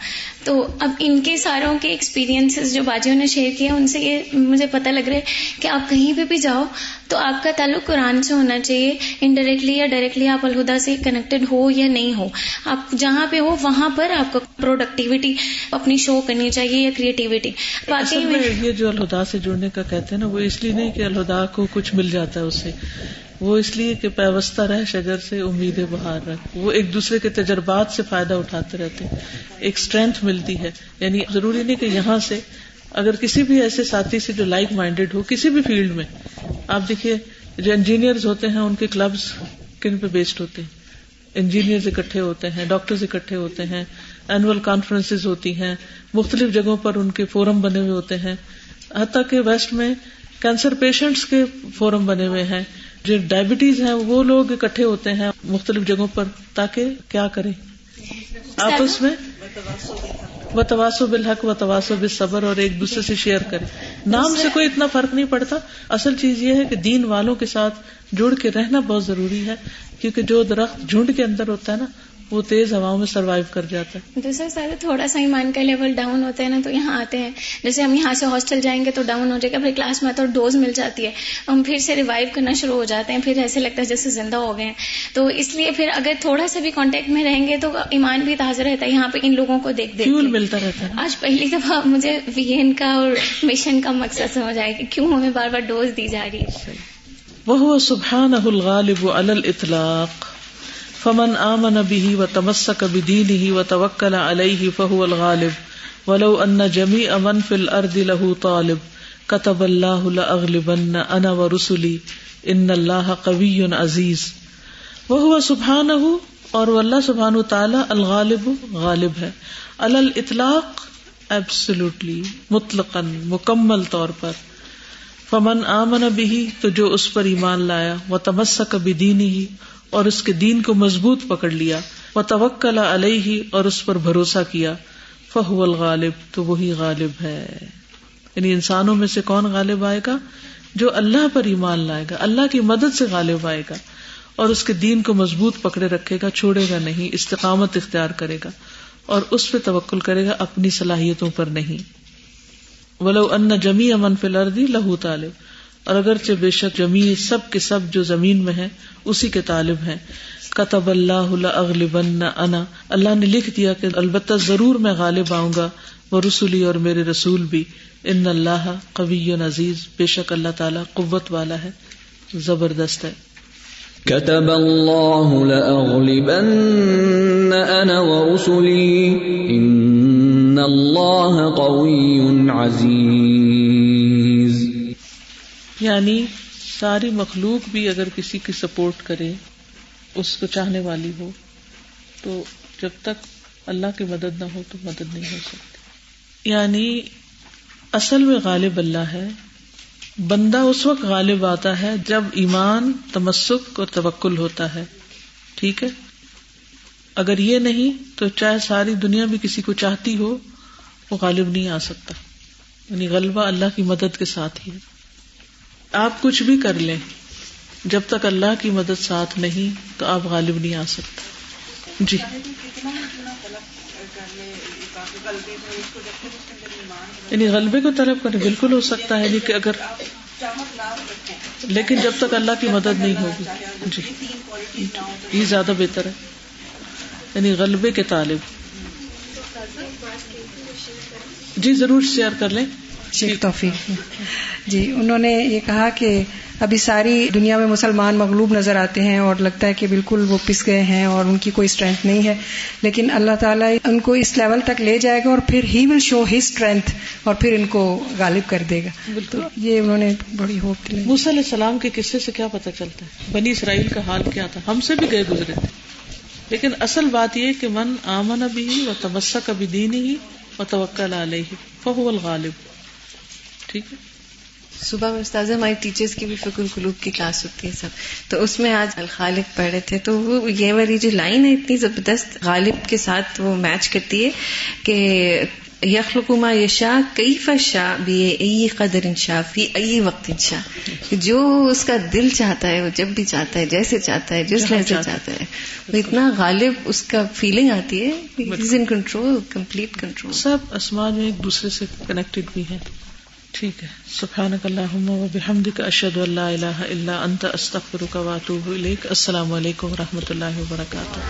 تو اب ان کے ساروں کے ایکسپیرینس جو باجیوں نے شیئر کیا ان سے یہ مجھے پتہ لگ رہا ہے کہ آپ کہیں پہ بھی جاؤ تو آپ کا تعلق قرآن سے ہونا چاہیے۔ انڈائریکٹلی یا ڈائریکٹلی آپ الہدا سے کنیکٹڈ ہو یا نہیں ہو۔ آپ جہاں پہ ہو وہاں پر آپ کو پروڈکٹیوٹی اپنی شو کرنی چاہیے یا کریٹیوٹی باقی یہ جو الہدا سے جڑنے کا کہتے ہیں نا وہ اس لیے نہیں کہ الہدا کو کچھ مل جاتا ہے اس سے وہ اس لیے کہ پیوستہ رہ شجر سے امید بہار رکھ۔ وہ ایک دوسرے کے تجربات سے فائدہ اٹھاتے رہتے ہیں۔ ایک اسٹرینتھ ملتی ہے۔ یعنی ضروری نہیں کہ یہاں سے اگر کسی بھی ایسے ساتھی سے جو لائک مائنڈیڈ ہو، کسی بھی فیلڈ میں۔ آپ دیکھیے، جو انجینئر ہوتے ہیں، ان کے کلبس کن پہ بیسڈ ہوتے ہیں؟ انجینئر اکٹھے ہوتے ہیں ڈاکٹر اکٹھے ہوتے ہیں اینوئل کانفرنس ہوتی ہیں، مختلف جگہوں پر ان کے فورم بنے ہوئے ہوتے ہیں۔ حتیٰ کہ ویسٹ میں کینسر پیشنٹس کے فورم بنے ہوئے ہیں۔ جو ڈائبٹیز ہیں، وہ لوگ اکٹھے ہوتے ہیں مختلف جگہوں پر تاکہ کیا کریں؟ آپس میں وہ تواسو بالحق و تواسو بالصبر اور ایک دوسرے سے شیئر کرے نام سے کوئی اتنا فرق نہیں پڑتا۔ اصل چیز یہ ہے کہ دین والوں کے ساتھ جڑ کے رہنا بہت ضروری ہے، کیونکہ جو درخت جھنڈ کے اندر ہوتا ہے نا وہ تیز ہواؤں میں سروائو کر جاتا ہے۔ دوسرا سر تھوڑا سا ایمان کا لیول ڈاؤن ہوتا ہے نا تو یہاں آتے ہیں۔ جیسے ہم یہاں سے ہاسٹل جائیں گے تو ڈاؤن ہو جائے گا پھر کلاس میں آتا اور ڈوز مل جاتی ہے۔ ہم پھر سے ریوائو کرنا شروع ہو جاتے ہیں پھر ایسے لگتا ہے جیسے زندہ ہو گئے ہیں۔ تو اس لیے پھر اگر تھوڑا سا بھی کانٹیکٹ میں رہیں گے تو ایمان بھی تازہ رہتا ہے۔ یہاں پہ ان لوگوں کو دیکھ دیکھ ملتا رہتا ہے۔ آج پہلی دفعہ مجھے وی این کا اور مشن کا مقصد سمجھ آئے کہ کیوں ہمیں بار بار ڈوز دی جا رہی ہے۔ وہ سبحان الغالب الاطلاق۔ فمن آمن به وتمسك بدينه وتوكل عليه فهو الغالب. ولو ان جميع من في الارض له طالب، كتب الله لاغلبن انا ورسلي. ان الله قوي عزيز. وهو سبحانه اور اللہ سبحانہ تعالی الغالب غالب ہے. الاطلاق ایبسلوٹلی مطلقا، مکمل طور پر. فمن آمن بھی تو جو اس پر ایمان لایا وہ تمسک بھی ہی اور اس کے دین کو مضبوط پکڑ لیا۔ وہ توکل علیہ ہی اور اس پر بھروسہ کیا۔ فہو الغالب، تو وہی غالب ہے۔ یعنی انسانوں میں سے کون غالب آئے گا؟ جو اللہ پر ایمان لائے گا، اللہ کی مدد سے غالب آئے گا۔ اور اس کے دین کو مضبوط پکڑے رکھے گا، چھوڑے گا نہیں، استقامت اختیار کرے گا۔ اور اس پہ توکل کرے گا، اپنی صلاحیتوں پر نہیں۔ ولو ان جمی امن فلردی لہو طالب۔ اور اگرچہ بے شک جمی سب کے سب جو زمین میں ہے اسی کے طالب ہیں۔ کتب اللہ اغلبن انا اللہ نے لکھ دیا کہ البتہ ضرور میں غالب آؤں گا، وہ رسولی اور میرے رسول بھی۔ ان اللہ قوی عزیز بے شک اللہ تعالیٰ قوت والا ہے، زبردست ہے۔ كتب الله لأغلبن أنا ورسلي إن الله قوي عزيز یعنی ساری مخلوق بھی اگر کسی کی سپورٹ کرے، اس کو چاہنے والی ہو، تو جب تک اللہ کی مدد نہ ہو تو مدد نہیں ہو سکتی۔ یعنی اصل میں غالب اللہ ہے۔ بندہ اس وقت غالب آتا ہے جب ایمان، تمسک اور توکل ہوتا ہے۔ ٹھیک ہے؟ اگر یہ نہیں تو چاہے ساری دنیا بھی کسی کو چاہتی ہو، وہ غالب نہیں آ سکتا۔ یعنی غلبہ اللہ کی مدد کے ساتھ ہی ہے۔ آپ کچھ بھی کر لیں، جب تک اللہ کی مدد ساتھ نہیں، تو آپ غالب نہیں آ سکتے۔ جی۔ یعنی غلبے کو طلب کریں بالکل ہو سکتا ہے یعنی کہ اگر لیکن جب تک اللہ کی مدد نہیں ہوگی۔ جی۔ یہ زیادہ بہتر ہے۔ یعنی غلبے کے طالب۔ جی ضرور شیئر کر لیں۔ شیخ توفیق۔ جی انہوں نے یہ کہا کہ ابھی ساری دنیا میں مسلمان مغلوب نظر آتے ہیں اور لگتا ہے کہ بالکل وہ پس گئے ہیں اور ان کی کوئی اسٹرینتھ نہیں ہے۔ لیکن اللہ تعالیٰ ان کو اس لیول تک لے جائے گا اور پھر ہی ول شو ہی اسٹرینتھ اور پھر ان کو غالب کر دے گا۔ تو یہ انہوں نے بڑی ہوپ دلائی علیہ السلام کے قصے سے کیا پتا چلتا ہے؟ بنی اسرائیل کا حال کیا تھا؟ ہم سے بھی گئے گزرے۔ تھے لیکن اصل بات یہ کہ من آمن ابھی و تبسہ کبھی دین ہی و توکل علیہ فہو الغالب۔ ٹھیک ہے؟ صبح میں استاذ ہماری ٹیچرس کی بھی فکر قلوب کی کلاس ہوتی ہے سب۔ تو اس میں آج الخالق پڑھ رہے تھے۔ تو وہ یہ والی جو لائن ہے اتنی زبردست غالب کے ساتھ وہ میچ کرتی ہے کہ یخلقما یشا کئی فشا بھی ائی قدر انشا فی ائی وقت انشا جو اس کا دل چاہتا ہے وہ جب بھی چاہتا ہے جیسے چاہتا ہے جس لہجے چاہتا ہے۔ وہ اتنا غالب اس کا فیلنگ آتی ہے۔ ان کنٹرول کمپلیٹ کنٹرول سب اسمان میں ایک دوسرے سے کنیکٹڈ بھی ہے ٹھیک ہے۔ سبحانک اللہم و بحمدک اشہد ان لا الہ الا انت، استغفرک و اتوب الیک۔ السلام علیکم و رحمۃ اللہ وبرکاتہ۔